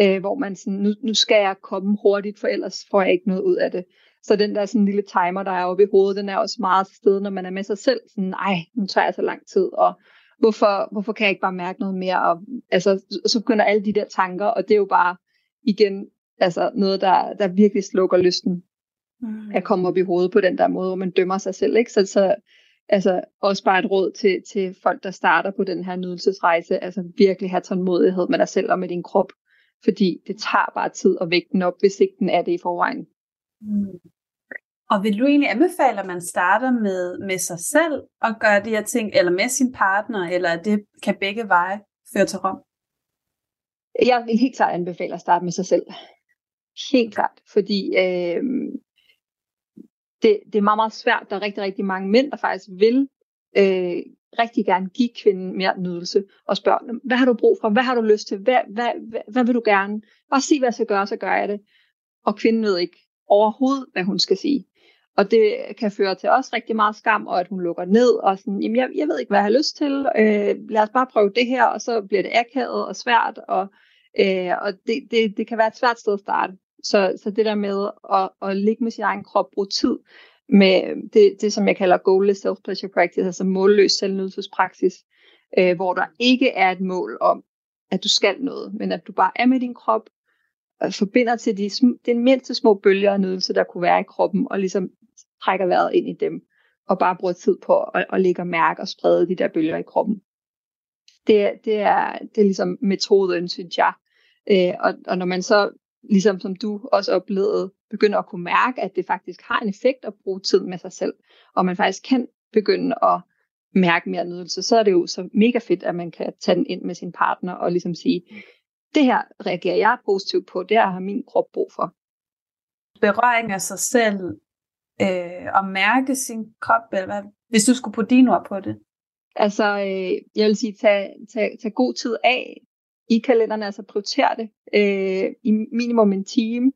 øh, hvor man sådan, nu, nu skal jeg komme hurtigt, for ellers får jeg ikke noget ud af det. Så den der sådan lille timer, der er oppe i hovedet, den er også meget til stede, når man er med sig selv. Sådan, nej, nu tager jeg så lang tid, og hvorfor, hvorfor kan jeg ikke bare mærke noget mere? Og, altså, så begynder alle de der tanker, og det er jo bare igen altså, noget, der, der virkelig slukker lysten mm. at komme op i hovedet på den der måde, hvor man dømmer sig selv. Ikke? Så, så altså, også bare et råd til, til folk, der starter på den her nydelsesrejse, altså virkelig have tålmodighed med dig selv og med din krop, fordi det tager bare tid at vække den op, hvis ikke den er det i forvejen. Mm. Og vil du egentlig anbefale, at man starter med, med sig selv og gør de her ting, eller med sin partner, eller det kan begge veje føre til Rom? Jeg vil helt klart anbefale at starte med sig selv. Helt klart, fordi øh, det, det er meget, meget svært. Der er rigtig, rigtig mange mænd, der faktisk vil øh, rigtig gerne give kvinden mere nydelse og spørge, hvad har du brug for? Hvad har du lyst til? Hvad, hvad, hvad, hvad vil du gerne? Bare sig, hvad jeg skal gøre, så gør jeg det. Og kvinden ved ikke overhovedet, hvad hun skal sige. Og det kan føre til også rigtig meget skam, og at hun lukker ned, og sådan, jamen jeg, jeg ved ikke, hvad jeg har lyst til, øh, lad os bare prøve det her, og så bliver det akavet og svært, og, øh, og det, det, det kan være et svært sted at starte. Så, så det der med at, at ligge med sin egen krop, bruge tid med øh, det, det som jeg kalder goalless self-pleasure practice, altså målløs selvnydelsespraksis, øh, hvor der ikke er et mål om, at du skal noget, men at du bare er med din krop, og forbinder til de, den mindste små bølger af nydelse, der kunne være i kroppen, og ligesom trækker vejret ind i dem, og bare bruger tid på at, at ligge og mærke og sprede de der bølger i kroppen. Det, det, er, det er ligesom metoden, synes jeg. Øh, og, og når man så, ligesom som du også oplevede, begynder at kunne mærke, at det faktisk har en effekt at bruge tid med sig selv, og man faktisk kan begynde at mærke mere nydelse, så er det jo så mega fedt, at man kan tage den ind med sin partner og ligesom sige, det her reagerer jeg positivt på, det her har min krop brug for. Berøring af sig selv øh, og mærke sin krop, eller hvad, hvis du skulle putte dine ord på det? Altså, øh, jeg vil sige, tag, tag, tag god tid af i kalenderen, altså prioritere det øh, i minimum en time,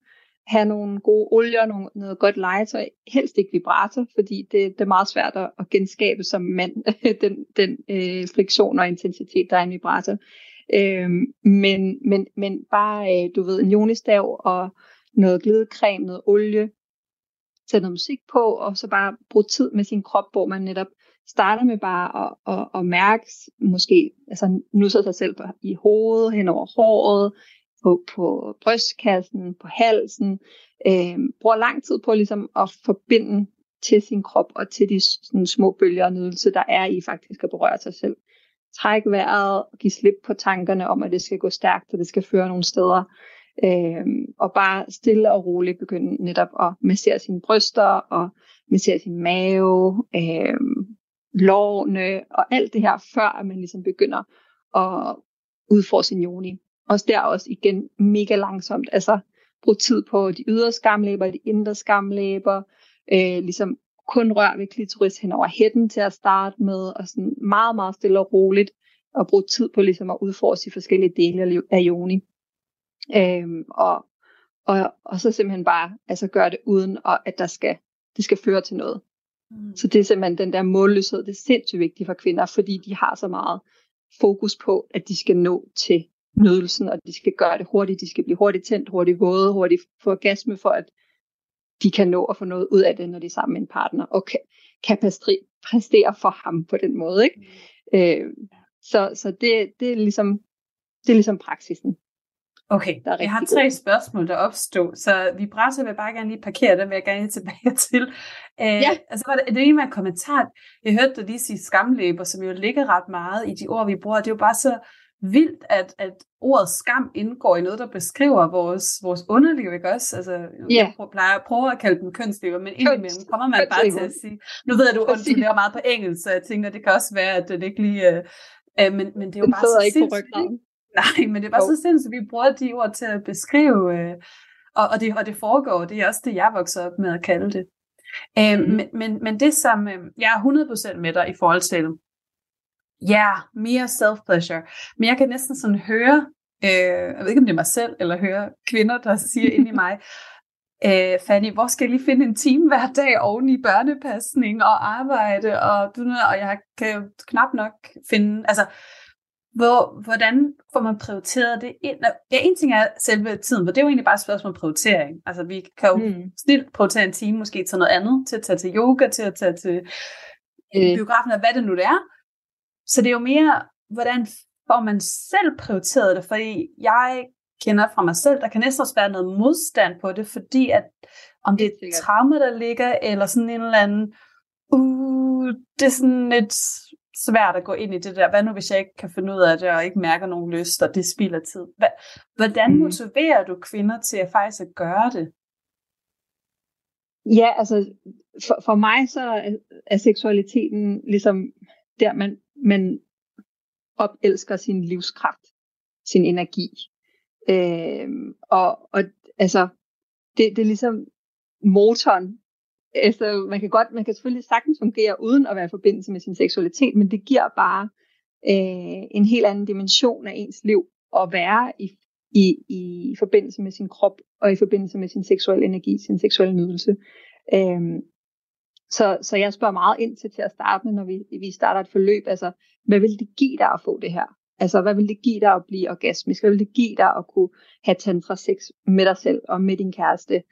have nogle gode olier, nogle, noget godt legetøj, helst ikke vibrator, fordi det, det er meget svært at, at genskabe som mand, den, den øh, friktion og intensitet, der er i en vibrator. Øh, men, men, men bare, øh, du ved, en jonistav og noget glidecreme, noget olie, sætte noget musik på, og så bare bruge tid med sin krop, hvor man netop starter med bare at, at, at mærke, måske altså nusser sig selv på, i hovedet, hen over håret, på, på brystkassen, på halsen. Øh, bruger lang tid på ligesom at forbinde til sin krop og til de sådan, små bølger og nydelse, der er i faktisk at berøre sig selv. Træk vejret og give slip på tankerne om, at det skal gå stærkt, og det skal føre nogle steder. Øh, og bare stille og roligt begynde netop at massere sine bryster og massere sin mave, øh, lårene og alt det her, før at man ligesom begynder at udfordre sin joni. Også der også igen mega langsomt, altså brug tid på de ydre skamlæber, de indre skamlæber, øh, ligesom kun rør ved klitoris hen over hætten til at starte med, og sådan meget, meget stille og roligt, og bruge tid på ligesom at udforske de forskellige dele af joni. Øhm, og, og, og så simpelthen bare altså gøre det uden, og at der skal, det skal føre til noget. Mm. Så det er simpelthen den der målløshed, det er sindssygt vigtigt for kvinder, fordi de har så meget fokus på, at de skal nå til nydelsen, og de skal gøre det hurtigt, de skal blive hurtigt tændt, hurtigt våde, hurtigt få orgasme, for at de kan nå at få noget ud af det, når de er sammen med en partner, og kan, kan præstere for ham på den måde. Ikke? Mm. Øh, så så det, det, er ligesom, det er ligesom praksisen. Okay, der er jeg har tre gode. spørgsmål, der opstod, så vi brænder vil bare gerne lige parkere, dem vil jeg gerne tilbage til. Øh, ja. Altså, var det, det ene med en kommentar. Jeg hørte dig lige sige skamlæber, som jo ligger ret meget i de ord, vi bruger. Det er jo bare så vildt, at, at ordet skam indgår i noget, der beskriver vores, vores underliv, ikke også? Altså, yeah. jeg plejer at prøve at kalde dem kønslever, men indimellem kommer man bare til at sige, nu ved jeg, du, laver meget på engelsk, så jeg tænker, det kan også være, at det ikke lige, øh, øh, men, men det er jo Den bare så sindssygt. Nej, men det er bare oh. så sindssygt, at vi bruger de ord til at beskrive, øh, og, og, det, og det foregår, det er også det, jeg vokser op med at kalde det. Øh, mm. men, men, men det som, øh, jeg er 100% med dig i forhold til, ja, yeah, mere self-pleasure, men jeg kan næsten sådan høre, øh, jeg ved ikke om det er mig selv, eller høre kvinder, der siger ind i mig, øh, Fanny, hvor skal jeg lige finde en time hver dag oven i børnepasning og arbejde, og, du, og jeg kan jo knap nok finde, altså, hvor, hvordan får man prioriteret det ind? Ja, en ting er selve tiden, for det er jo egentlig bare et spørgsmål om prioritering. Altså, vi kan jo mm. snilt prioritere en time måske til noget andet, til at tage til yoga, til at tage til øh. biografen, og hvad det nu det er. Så det er jo mere, hvordan får man selv prioriteret det, fordi jeg kender fra mig selv, der kan næsten også være noget modstand på det, fordi at om det er et traume, der ligger, eller sådan en eller anden, uh, det er sådan lidt svært at gå ind i det der, hvad nu hvis jeg ikke kan finde ud af det, og ikke mærker nogen lyst, og det spilder tid. Hvordan mm. motiverer du kvinder til at faktisk at gøre det? Ja, altså for, for mig så er, er seksualiteten ligesom der, man, man opelsker sin livskraft, sin energi. Øh, og, og altså, det, det er ligesom motoren altså, man kan godt, man kan selvfølgelig sagtens fungere uden at være i forbindelse med sin seksualitet, men det giver bare øh, en helt anden dimension af ens liv at være i, i, i forbindelse med sin krop og i forbindelse med sin seksuelle energi, sin seksuelle nydelse. Øh, så, så jeg spørger meget ind til til at starte med, når vi, vi starter et forløb, altså, hvad vil det give dig at få det her? Altså, hvad vil det give dig at blive orgasmisk? Hvad vil det give dig at kunne have tantra sex med dig selv og med din kæreste?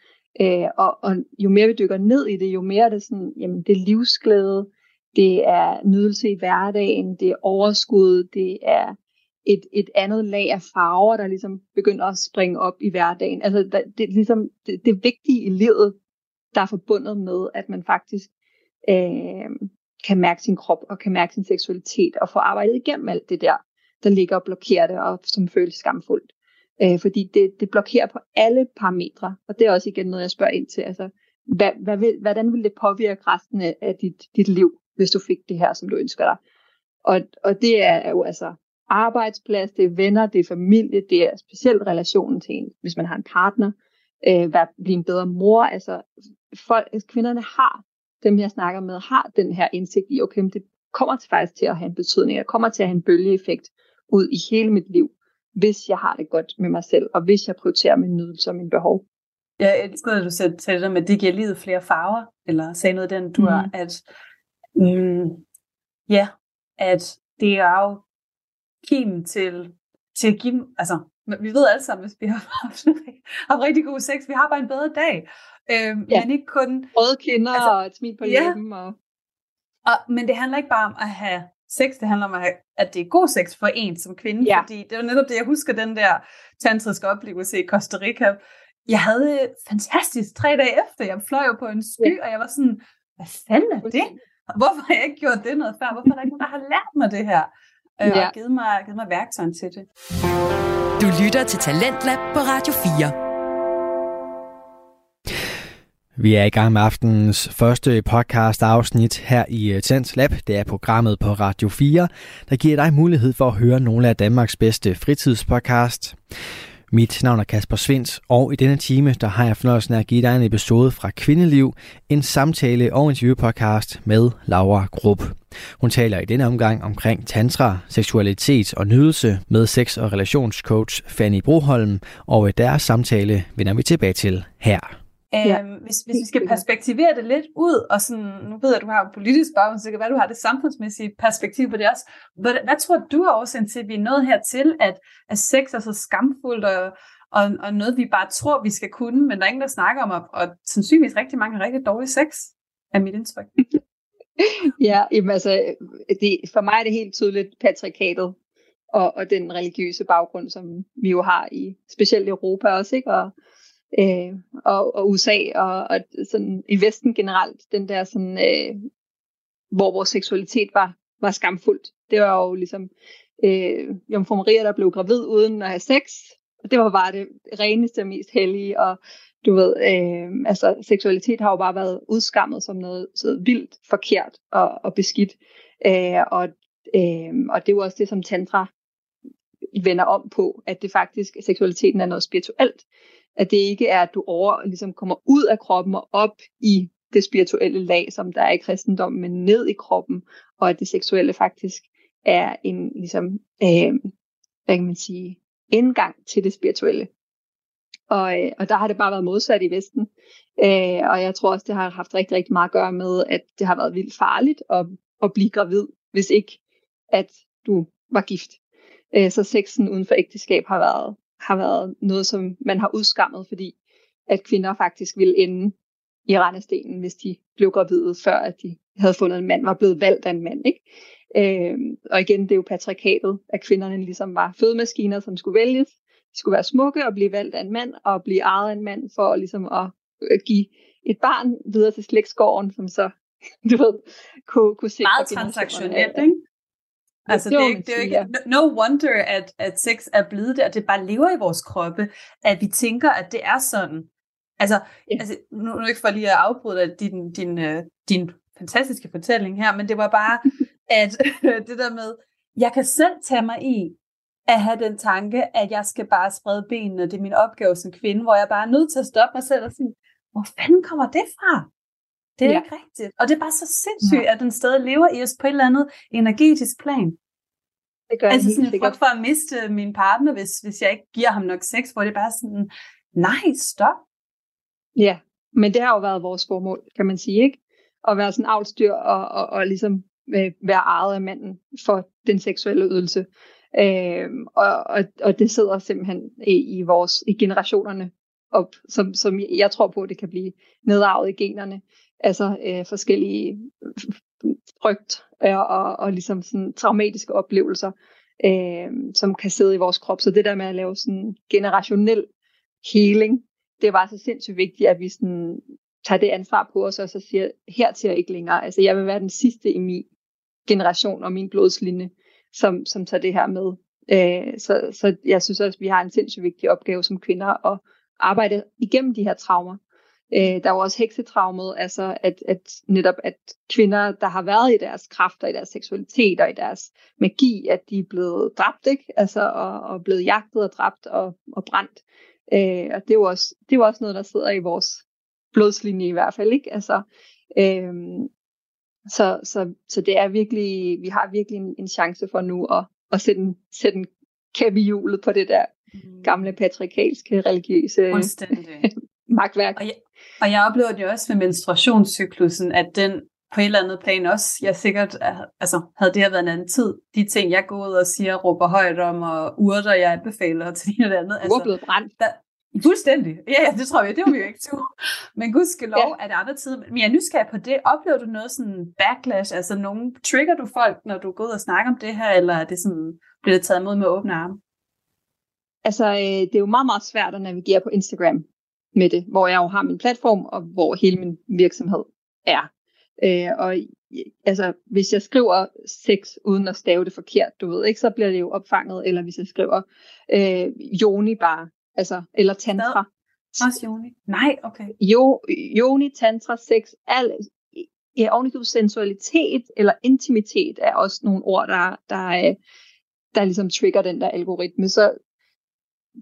Øh, og, og jo mere vi dykker ned i det, jo mere er det sådan, jamen det er livsglæde, det er nydelse i hverdagen, det er overskud, det er et, et andet lag af farver, der ligesom begynder at springe op i hverdagen. Altså der, det er ligesom det, det vigtige i livet, der er forbundet med, at man faktisk øh, kan mærke sin krop og kan mærke sin seksualitet og få arbejdet igennem alt det der, der ligger og blokerer det og som føles skamfuldt. Øh, fordi det, det blokerer på alle parametre, og det er også igen noget, jeg spørger ind til. Altså, hvad, hvad vil, hvordan vil det påvirke resten af dit, dit liv, hvis du fik det her, som du ønsker dig? Og, og det er jo altså arbejdsplads, det er venner, det er familie, det er specielt relationen til en, hvis man har en partner, øh, hvad, blive en bedre mor. Altså, folk, altså, kvinderne har, dem jeg snakker med, har den her indsigt i, okay, det kommer til faktisk til at have en betydning, det kommer til at have en bølgeeffekt ud i hele mit liv hvis jeg har det godt med mig selv, og hvis jeg prioriterer min nydelse og min behov. Jeg elsker, at du sagde det med, at det giver livet flere farver, eller sagde noget den, du mm. er, at mm, ja, at det er jo kim til, til at give, altså, vi ved alle sammen, hvis vi har haft, haft rigtig god sex, vi har bare en bedre dag. Øhm, ja. Men ikke kun... Røde kinder altså, og et smil på ja. læben. Og... Og, men det handler ikke bare om at have sex, det handler om, at det er god sex for en som kvinde, ja. fordi det var netop det, jeg husker den der tantriske oplevelse i Costa Rica. Jeg havde fantastisk tre dage efter, jeg fløj jo på en sky, ja. og jeg var sådan, hvad fanden er det? Hvorfor har jeg ikke gjort det noget før? Hvorfor er der ikke nogen, der har lært mig det her? Øh, ja. Og givet mig, givet mig værktøjen til det. Du lytter til Talentlab på Radio 4. Vi er i gang med aftenens første podcast afsnit her i øh, Tens Lab. Det er programmet på Radio 4, der giver dig mulighed for at høre nogle af Danmarks bedste fritidspodcast. Mit navn er Kasper Svens, og i denne time der har jeg fornøjelsen af at give dig en episode fra Kvindeliv, en samtale- og interviewpodcast med Laura Grupp. Hun taler i denne omgang omkring tantra, seksualitet og nydelse med sex- og relationscoach Fanny Broholm, og øh, deres samtale vender vi tilbage til her. Ja. Øhm, hvis, hvis vi skal perspektivere det lidt ud, og sådan, nu ved jeg, at du har en politisk baggrund, så det kan være, at du har det samfundsmæssige perspektiv på det også. Hvad, hvad tror du er årsagen til, at vi er nået hertil, at, at sex er så skamfuldt, og, og, og noget, vi bare tror, vi skal kunne, men der er ingen, der snakker om, og, og sandsynligvis rigtig mange har rigtig dårlig sex, er mit indtryk. ja, jamen altså, det, for mig er det helt tydeligt patriarkatet. og, og den religiøse baggrund, som vi jo har i specielt Europa også, ikke? Og, øh, og, og USA og, og sådan i Vesten generelt, den der sådan, øh, hvor vores seksualitet var, var skamfuldt. Det var jo ligesom øh, Jomfru Maria, der blev gravid uden at have sex, og det var bare det reneste og mest hellige, og du ved, øh, altså seksualitet har jo bare været udskammet som noget så vildt forkert og, og beskidt. Øh, og, øh, og det er jo også det, som tantra vender om på, at det faktisk, seksualiteten er noget spirituelt. At det ikke er, at du over, ligesom kommer ud af kroppen og op i det spirituelle lag, som der er i kristendommen, men ned i kroppen, og at det seksuelle faktisk er en, ligesom, øh, hvad kan man sige, indgang til det spirituelle. Og, øh, og der har det bare været modsat i Vesten. Øh, og jeg tror også, det har haft rigtig, rigtig meget at gøre med, at det har været vildt farligt at, at blive gravid, hvis ikke at du var gift. Øh, så sexen uden for ægteskab har været, har været noget, som man har udskammet, fordi at kvinder faktisk ville ende i rendestenen, hvis de blev gravide, før at de havde fundet en mand, var blevet valgt af en mand. Ikke? Øh, og igen, det er jo patriarkatet, at kvinderne ligesom var fødemaskiner, som skulle vælges. De skulle være smukke og blive valgt af en mand, og blive ejet af en mand for ligesom at øh, give et barn videre til slægtsgården, som så, du ved, kunne, kunne sikre Meget transaktionelt, ikke? Altså, det, det, er, det er jo ikke no wonder, at, at sex er blevet det, det bare lever i vores kroppe, at vi tænker, at det er sådan. Altså, ja. altså nu, nu ikke for lige at afbryde din, din, uh, din fantastiske fortælling her, men det var bare, at det der med, jeg kan selv tage mig i, at have den tanke, at jeg skal bare sprede benene, det er min opgave som kvinde, hvor jeg bare er nødt til at stoppe mig selv og sige, hvor fanden kommer det fra? Det er ja. ikke rigtigt. Og det er bare så sindssygt, ja. at den stadig lever i os på et eller andet energetisk plan. Det gør altså sådan en frygt for at miste min partner, hvis, hvis jeg ikke giver ham nok sex, hvor det er bare sådan, nej, stop. Ja, men det har jo været vores formål, kan man sige, ikke? At være sådan avlstyr og, og, og ligesom øh, være ejet af manden for den seksuelle ydelse. Øh, og, og, og det sidder simpelthen i, i vores i generationerne op, som, som jeg tror på, det kan blive nedarvet i generne. Altså øh, forskellige øh, frygt og, og, og ligesom sådan traumatiske oplevelser, øh, som kan sidde i vores krop. Så det der med at lave sådan generationel healing, det var så sindssygt vigtigt, at vi sådan tager det ansvar på os, og så siger, her til ikke længere. Altså jeg vil være den sidste i min generation og min blodslinje, som, som tager det her med. Øh, så, så jeg synes også, at vi har en sindssygt vigtig opgave som kvinder at arbejde igennem de her traumer. Øh, der er jo også heksetraumet, altså at, at netop at kvinder, der har været i deres kræfter, i deres seksualitet og i deres magi, at de er blevet dræbt, ikke? Altså, og, og blevet jagtet og dræbt og, og brændt. Øh, og det er, jo også, det er jo også noget, der sidder i vores blodslinje i hvert fald, ikke? Altså, øh, så, så, så det er virkelig, vi har virkelig en, en chance for nu at, at sætte, en, sætte en kæp i hjulet på det der mm. gamle patriarkalske religiøse magtværk. Og jeg, og jeg oplever det også med menstruationscyklusen, at den på et eller andet plan også, jeg sikkert, altså havde det her været en anden tid, de ting, jeg går ud og siger, råber højt om, og urter, jeg anbefaler til det eller andet. Altså, du er blevet brændt. Der, Fuldstændig. Ja, ja, det tror jeg, det var vi jo ikke to. Men gudskelov, ja. at andre tider, men jeg er nysgerrig på det. Oplever du noget sådan backlash? Altså nogen, trigger du folk, når du går ud og snakker om det her, eller er det sådan, bliver det taget imod med åbne arme? Altså, øh, det er jo meget, meget svært at navigere på Instagram med det, hvor jeg jo har min platform, og hvor hele min virksomhed er. Øh, og altså, hvis jeg skriver sex uden at stave det forkert, du ved ikke, så bliver det jo opfanget, eller hvis jeg skriver øh, Joni bare, altså, eller tantra. Også Joni? Nej, okay. Jo, Joni, tantra, sex, alt, ja, ovenikøbet sensualitet eller intimitet er også nogle ord, der, der, der ligesom trigger den der algoritme. Så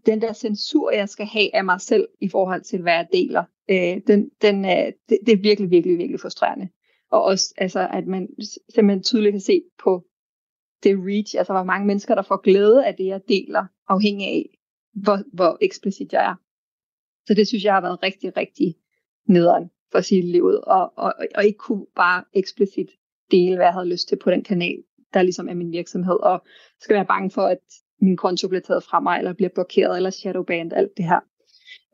den der censur, jeg skal have af mig selv i forhold til, hvad jeg deler, øh, den, den er, det, det er virkelig, virkelig, virkelig frustrerende. Og også, altså, at man simpelthen tydeligt kan se på det reach, altså hvor mange mennesker, der får glæde af det, jeg deler, afhængig af, hvor, hvor eksplicit jeg er. Så det synes jeg har været rigtig, rigtig nederen for sit liv, og, og, og ikke kunne bare eksplicit dele, hvad jeg havde lyst til på den kanal, der ligesom er min virksomhed, og skal være bange for, at min konto bliver taget fra mig, eller bliver blokeret, eller shadowbanned, alt det her.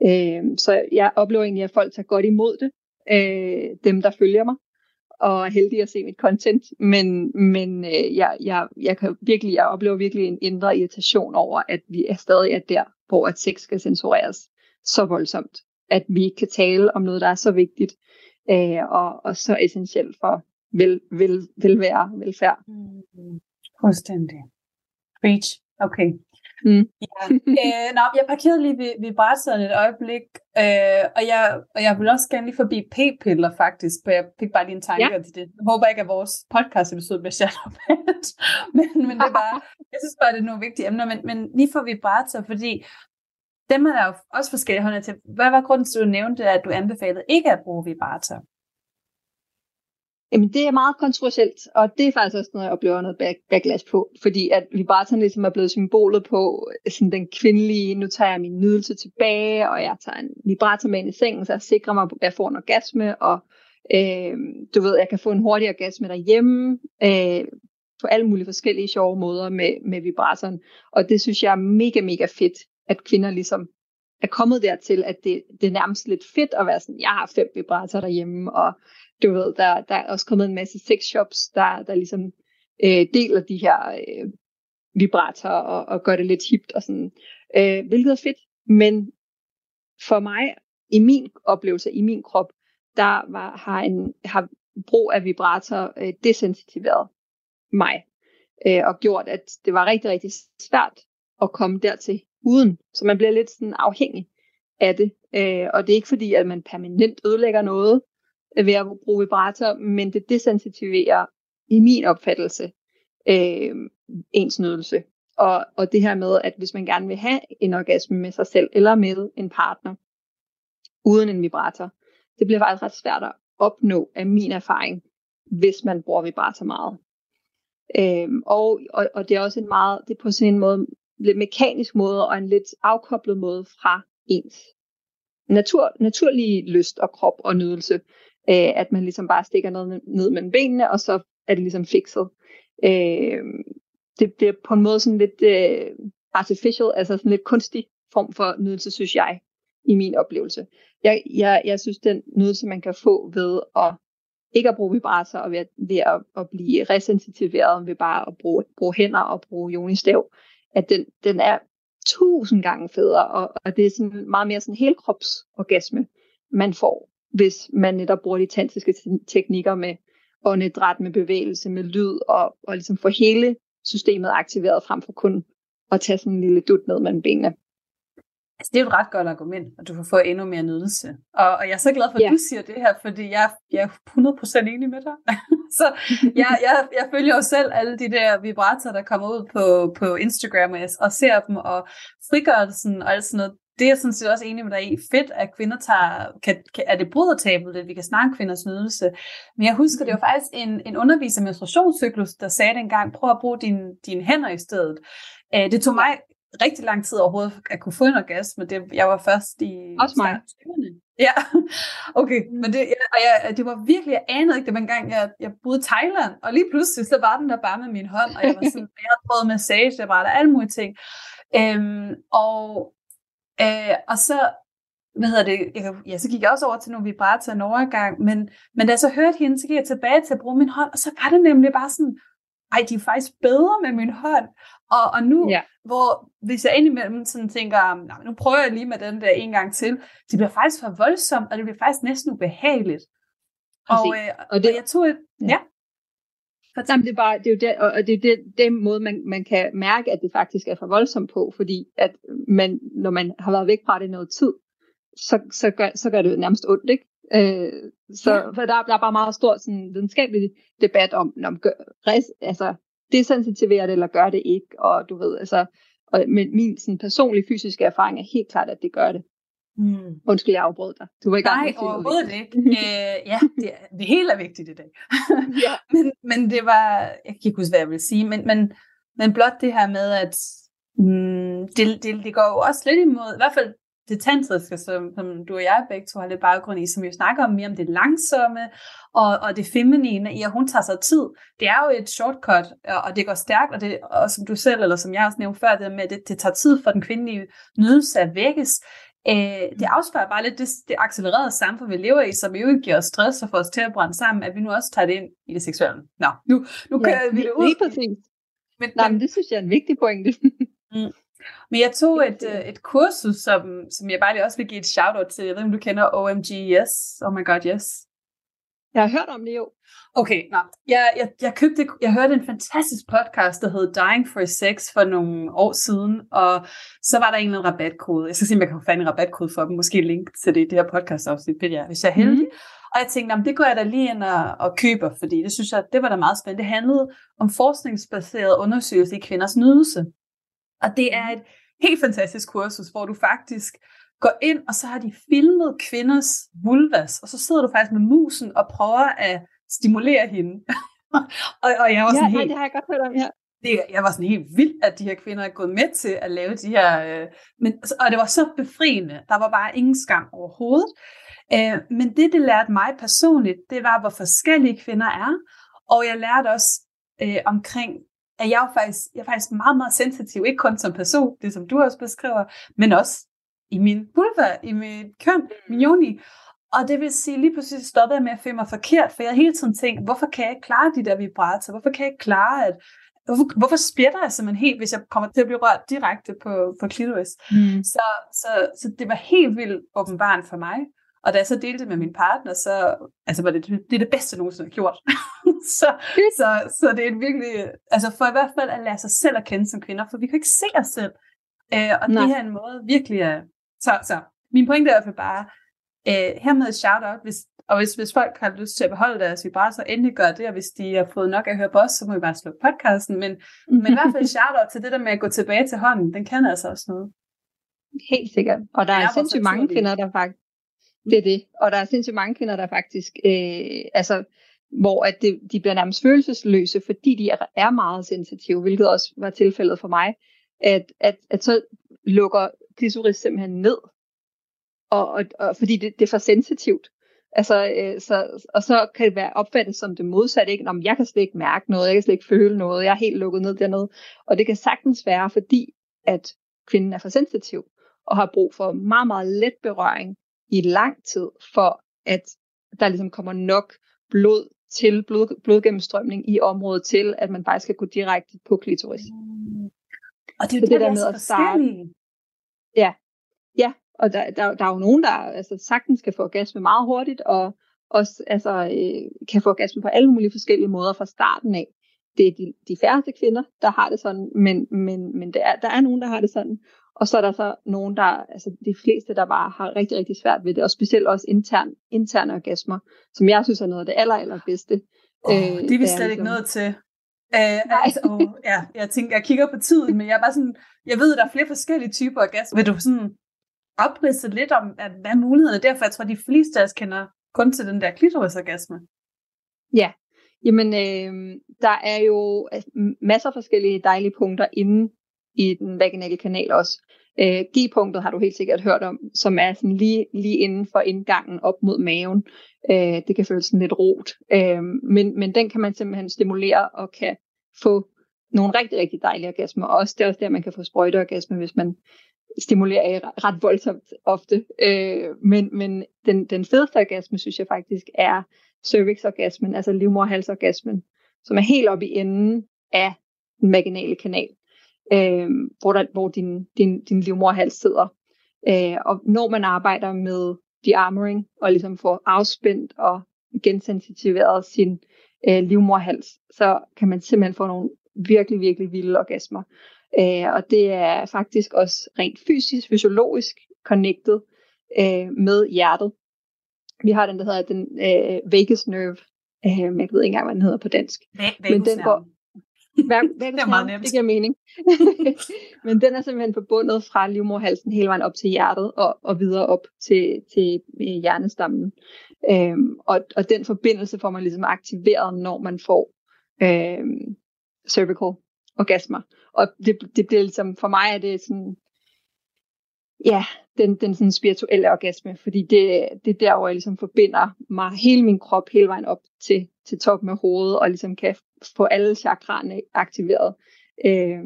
Øh, så jeg oplever egentlig, at folk tager godt imod det, øh, dem der følger mig, og er heldige at se mit content, men, men øh, jeg, jeg, jeg, kan virkelig, jeg oplever virkelig en indre irritation over, at vi er stadig er der, hvor at sex skal censureres så voldsomt, at vi ikke kan tale om noget, der er så vigtigt, øh, og, og så essentielt for vel, vel, velvære, velfærd. Mm. Fuldstændig. Preach. Okay. Mm. ja. øh, nå, jeg parkerede lige ved, ved brætsen et øjeblik, øh, og, jeg, og jeg vil også gerne lige forbi p-piller faktisk, for jeg fik bare lige en tanke ja. til det. Jeg håber ikke, at vores podcast episode bliver shut up men, men det er bare, jeg synes bare, det er nogle vigtige emner, men, men lige for vibrator, fordi dem er der jo også forskellige hånder til. Hvad var grunden til, at du nævnte, at du anbefalede ikke at bruge vibrator? Jamen, det er meget kontroversielt, og det er faktisk også noget, jeg oplever noget back- backlash på, fordi at vibratoren ligesom er blevet symbolet på øh, sådan den kvindelige, nu tager jeg min nydelse tilbage, og jeg tager en vibrator med ind i sengen, så jeg sikrer mig, at jeg får en orgasme, og øh, du ved, jeg kan få en hurtig orgasme derhjemme, øh, på alle mulige forskellige sjove måder med, med vibratoren, og det synes jeg er mega, mega fedt, at kvinder ligesom er kommet dertil, at det, det er nærmest lidt fedt at være sådan, jeg har fem vibratorer derhjemme, og du ved, der, der er også kommet en masse sexshops, der, der ligesom øh, deler de her øh, vibratorer og, og gør det lidt hipt og sådan, øh, hvilket er fedt. Men for mig, i min oplevelse, i min krop, der var, har, en, har brug af vibrator øh, desensitiveret mig, øh, og gjort, at det var rigtig, rigtig svært at komme dertil uden. Så man bliver lidt sådan afhængig af det. Øh, og det er ikke fordi, at man permanent ødelægger noget, ved at bruge vibrator, men det desensitiverer i min opfattelse øh, ens nydelse. Og, og det her med, at hvis man gerne vil have en orgasme med sig selv eller med en partner, uden en vibrator, det bliver faktisk ret svært at opnå af min erfaring, hvis man bruger vibrator meget. Øhm, og, og, og det er også en meget, det er på sådan en måde, lidt mekanisk måde og en lidt afkoblet måde fra ens natur, naturlige lyst og krop og nydelse øh, at man ligesom bare stikker noget ned mellem benene, og så er det ligesom fikset. Øh, det bliver på en måde sådan lidt øh, artificial, altså sådan lidt kunstig form for nydelse, synes jeg, i min oplevelse. Jeg, jeg, jeg synes, den nydelse, man kan få ved at ikke at bruge vibrator, og ved, ved at, at blive resensitiveret ved bare at bruge, bruge hænder og bruge jonistav, at den, den er tusind gange federe, og, og det er sådan meget mere sådan helkropsorgasme, man får hvis man netop bruger de tantriske teknikker med åndedræt, med bevægelse, med lyd, og, og ligesom få hele systemet aktiveret frem for kun at tage sådan en lille dut ned mellem benene. Altså, det er jo et ret godt argument, at du får få endnu mere nydelse. Og, og jeg er så glad for, at ja. du siger det her, fordi jeg, jeg er 100% enig med dig. så jeg, jeg, jeg følger jo selv alle de der vibratorer, der kommer ud på, på Instagram, og, jeg, og ser dem, og frigørelsen og alt sådan noget det er jeg sådan set også enig med dig i. Fedt, at kvinder tager, kan, kan, er det brydertabelt, at vi kan snakke kvinders nydelse. Men jeg husker, det var faktisk en, en underviser med menstruationscyklus, der sagde dengang, prøv at bruge dine, dine hænder i stedet. Uh, det tog mig rigtig lang tid overhovedet at kunne få en orgasme. Det, jeg var først i... Også mig. Ja, okay. Men det, ja, og jeg, det var virkelig, jeg anede ikke det, men gang jeg, jeg boede i Thailand, og lige pludselig, så var den der bare med min hånd, og jeg var sådan, jeg havde prøvet massage, der var der alle mulige ting. Øhm, og Øh, og så, hvad hedder det, jeg, ja, så gik jeg også over til nogle vibrator en overgang, men, men da jeg så hørte hende, så gik jeg tilbage til at bruge min hånd, og så var det nemlig bare sådan, ej, de er faktisk bedre med min hånd. Og, og nu, ja. hvor hvis jeg indimellem sådan tænker, nu prøver jeg lige med den der en gang til, det bliver faktisk for voldsomt, og det bliver faktisk næsten ubehageligt. Og, øh, og, det, og jeg tog et, ja. ja. Jamen, det er bare, det er jo det, og det er det, den måde, man, man kan mærke, at det faktisk er for voldsomt på, fordi at man, når man har været væk fra det noget tid, så, så, gør, så gør det nærmest ondt, ikke? Øh, så ja. for der, der er bare meget stor sådan, videnskabelig debat om, om gør, res, altså, desensitiverer det, eller gør det ikke, og du ved, altså, og min, min sådan, personlige fysiske erfaring er helt klart, at det gør det. Mm. Undskyld, jeg afbrød dig. Du var i gang Nej, overhovedet ikke. øh, ja, det, det hele er vigtigt i dag. ja. men, men det var, jeg kan ikke huske, hvad jeg vil sige, men, men, men blot det her med, at mm, det, det, det går jo også lidt imod, i hvert fald det tantriske, som, som du og jeg begge to har lidt baggrund i, som vi snakker om mere om det langsomme, og, og det feminine i, at hun tager sig tid. Det er jo et shortcut, og det går stærkt, og, det, og som du selv, eller som jeg også nævnte før, det med, at det, det tager tid for den kvindelige nydelse at vækkes. Øh, det afspørger bare lidt det, det accelererede samfund, vi lever i, som jo ikke giver os stress og får os til at brænde sammen, at vi nu også tager det ind i det seksuelle. Nå, nu, nu Ja, kører vi det ud. Lige præcis. Men, Nej, men, det synes jeg er en vigtig pointe. men jeg tog et, øh, et kursus, som, som jeg bare lige også vil give et shout-out til. Jeg ved om du kender OMG Yes. Oh my god, yes. Jeg har hørt om det jo. Okay, nå. Jeg, jeg, jeg købte, jeg hørte en fantastisk podcast, der hed Dying for Sex for nogle år siden, og så var der en eller anden rabatkode. Jeg skal se, om jeg kan få fat i en rabatkode for dem. Måske link til det i det her podcast afsnit, hvis jeg, hvis jeg er heldig. Mm. Og jeg tænkte, det går jeg da lige ind og, og køber, fordi det synes jeg, det var da meget spændende. Det handlede om forskningsbaseret undersøgelse i kvinders nydelse. Og det er et helt fantastisk kursus, hvor du faktisk går ind, og så har de filmet kvinders vulvas, og så sidder du faktisk med musen og prøver at stimulere hende. og, og jeg var Ja, sådan nej, helt, det har jeg godt hørt om, ja. det, jeg var sådan helt vild, at de her kvinder er gået med til at lave de her, øh, men, og det var så befriende. Der var bare ingen skam overhovedet. Øh, men det, det lærte mig personligt, det var, hvor forskellige kvinder er, og jeg lærte også øh, omkring, at jeg er, faktisk, jeg er faktisk meget, meget sensitiv, ikke kun som person, det som du også beskriver, men også i min vulva, i mit køn, min yoni. Og det vil sige, lige pludselig stoppede jeg med at føle mig forkert, for jeg har hele tiden tænkt, hvorfor kan jeg ikke klare de der vibrator? Hvorfor kan jeg ikke klare, at Hvorfor, hvorfor splitter jeg simpelthen helt, hvis jeg kommer til at blive rørt direkte på, på klitoris? Mm. Så, så, så det var helt vildt åbenbart for mig. Og da jeg så delte det med min partner, så altså, var det, det er det bedste, jeg nogensinde har gjort. så, så, så det er en virkelig, altså for i hvert fald at lære sig selv at kende som kvinder, for vi kan ikke se os selv. Øh, og Nej. det her er en måde virkelig at... Så, så min pointe er i hvert fald bare, øh, hermed et shout-out, hvis, og hvis, hvis folk har lyst til at beholde deres vibrator, endelig gør det, og hvis de har fået nok at høre på os, så må vi bare slukke podcasten. Men, men i hvert fald shout-out til det der med at gå tilbage til hånden, den kan altså også noget. Helt sikkert. Og der er, er sindssygt mange kvinder, der faktisk... Det er det. Og der er sindssygt mange kvinder, der faktisk... Øh, altså, hvor at det, de bliver nærmest følelsesløse, fordi de er, er meget sensitive, hvilket også var tilfældet for mig. At, at, at så lukker klitoris simpelthen ned. Og, og, og fordi det, det er for sensitivt. Altså, øh, så, og så kan det være opfattet som det modsatte. Ikke? Nå, jeg kan slet ikke mærke noget, jeg kan slet ikke føle noget, jeg er helt lukket ned dernede. Og det kan sagtens være, fordi at kvinden er for sensitiv og har brug for meget, meget let berøring i lang tid, for at der ligesom kommer nok blod til blod, blodgennemstrømning i området til, at man faktisk kan gå direkte på klitoris. Og det er jo det det, der er med at starte- forskellige. Ja, og der, der, der er jo nogen, der altså, sagtens kan få orgasme meget hurtigt, og også altså, øh, kan få orgasme på alle mulige forskellige måder fra starten af. Det er de, de færreste kvinder, der har det sådan, men, men, men der, er, der er nogen, der har det sådan. Og så er der så nogen, der, altså de fleste, der bare har rigtig, rigtig svært ved det, og specielt også intern, interne orgasmer, som jeg synes er noget af det aller, allerbedste. Oh, Øh, det er vi det er slet ikke ligesom- nået til. Uh, altså, oh, ja, jeg tænker, jeg kigger på tiden, men jeg er bare sådan, jeg ved, der er flere forskellige typer orgasmer. Vil du sådan opridse lidt om, at, hvad er mulighederne er derfor? Jeg tror, de fleste af os kender kun til den der klitorisorgasme. Jamen, øh, der er jo altså, masser af forskellige dejlige punkter inde i den vaginale kanal også. Øh, G-punktet har du helt sikkert hørt om, som er sådan lige, lige inden for indgangen op mod maven. Øh, det kan føles sådan lidt rot, øh, men, men den kan man simpelthen stimulere og kan få nogle rigtig, rigtig dejlige orgasmer. Og også, det er også der, man kan få sprøjteorgasme, hvis man stimulerer ret- ret voldsomt ofte. Øh, men men den, den fedeste orgasme, synes jeg faktisk, er cervixorgasmen, altså livmorhalsorgasmen, som er helt oppe i enden af den vaginale kanal, øh, hvor, der, hvor din, din, din livmorhals sidder. Øh, og når man arbejder med de-armoring, og ligesom får afspændt og gensensitiveret sin øh, livmorhals, så kan man simpelthen få nogle virkelig, virkelig vilde orgasmer. Øh, og det er faktisk også rent fysisk, fysiologisk connected øh, med hjertet. Vi har den, der hedder den øh, vagus nerve. Øh, jeg ved ikke engang, hvad den hedder på dansk. Men den går- Hver, Det er meget nemt. Det giver mening. Men den er simpelthen forbundet fra livmorhalsen hele vejen op til hjertet og, og videre op til, til øh, hjernestammen. Øhm, og, og den forbindelse får man ligesom aktiveret, når man får øhm, cervical orgasmer. Og det, det bliver ligesom, for mig er det sådan, ja, den, den sådan spirituelle orgasme, fordi det, det er der, hvor jeg ligesom forbinder mig hele min krop hele vejen op til, til top med hovedet, og ligesom kan få alle chakraerne aktiveret. Øh,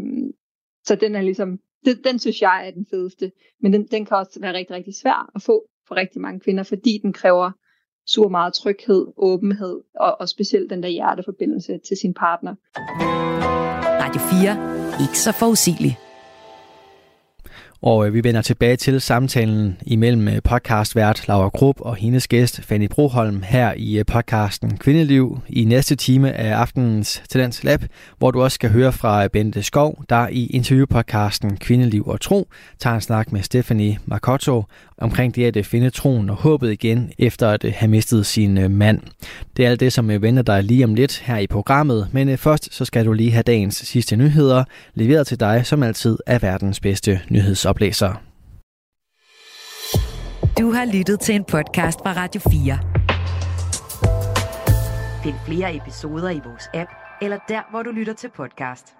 så den er ligesom det, den synes jeg er den fedeste. Men den, den kan også være rigtig, rigtig svær at få for rigtig mange kvinder, fordi den kræver super meget tryghed, åbenhed, og, og specielt den der hjerteforbindelse til sin partner. Radio 4. Ikke så forudsigeligt. Og øh, vi vender tilbage til samtalen imellem øh, podcastvært Laura Grupp og hendes gæst Fanny Broholm her i øh, podcasten Kvindeliv. I næste time af aftenens Talents Lab, hvor du også skal høre fra øh, Bente Skov, der i interviewpodcasten Kvindeliv og Tro tager en snak med Stephanie Marcotto omkring det at finde troen og håbet igen efter at have mistet sin mand. Det er alt det, som venter dig lige om lidt her i programmet, men først så skal du lige have dagens sidste nyheder leveret til dig som altid af verdens bedste nyheds nyhedsoplæser. Du har lyttet til en podcast fra Radio 4. Find flere episoder i vores app, eller der, hvor du lytter til podcast.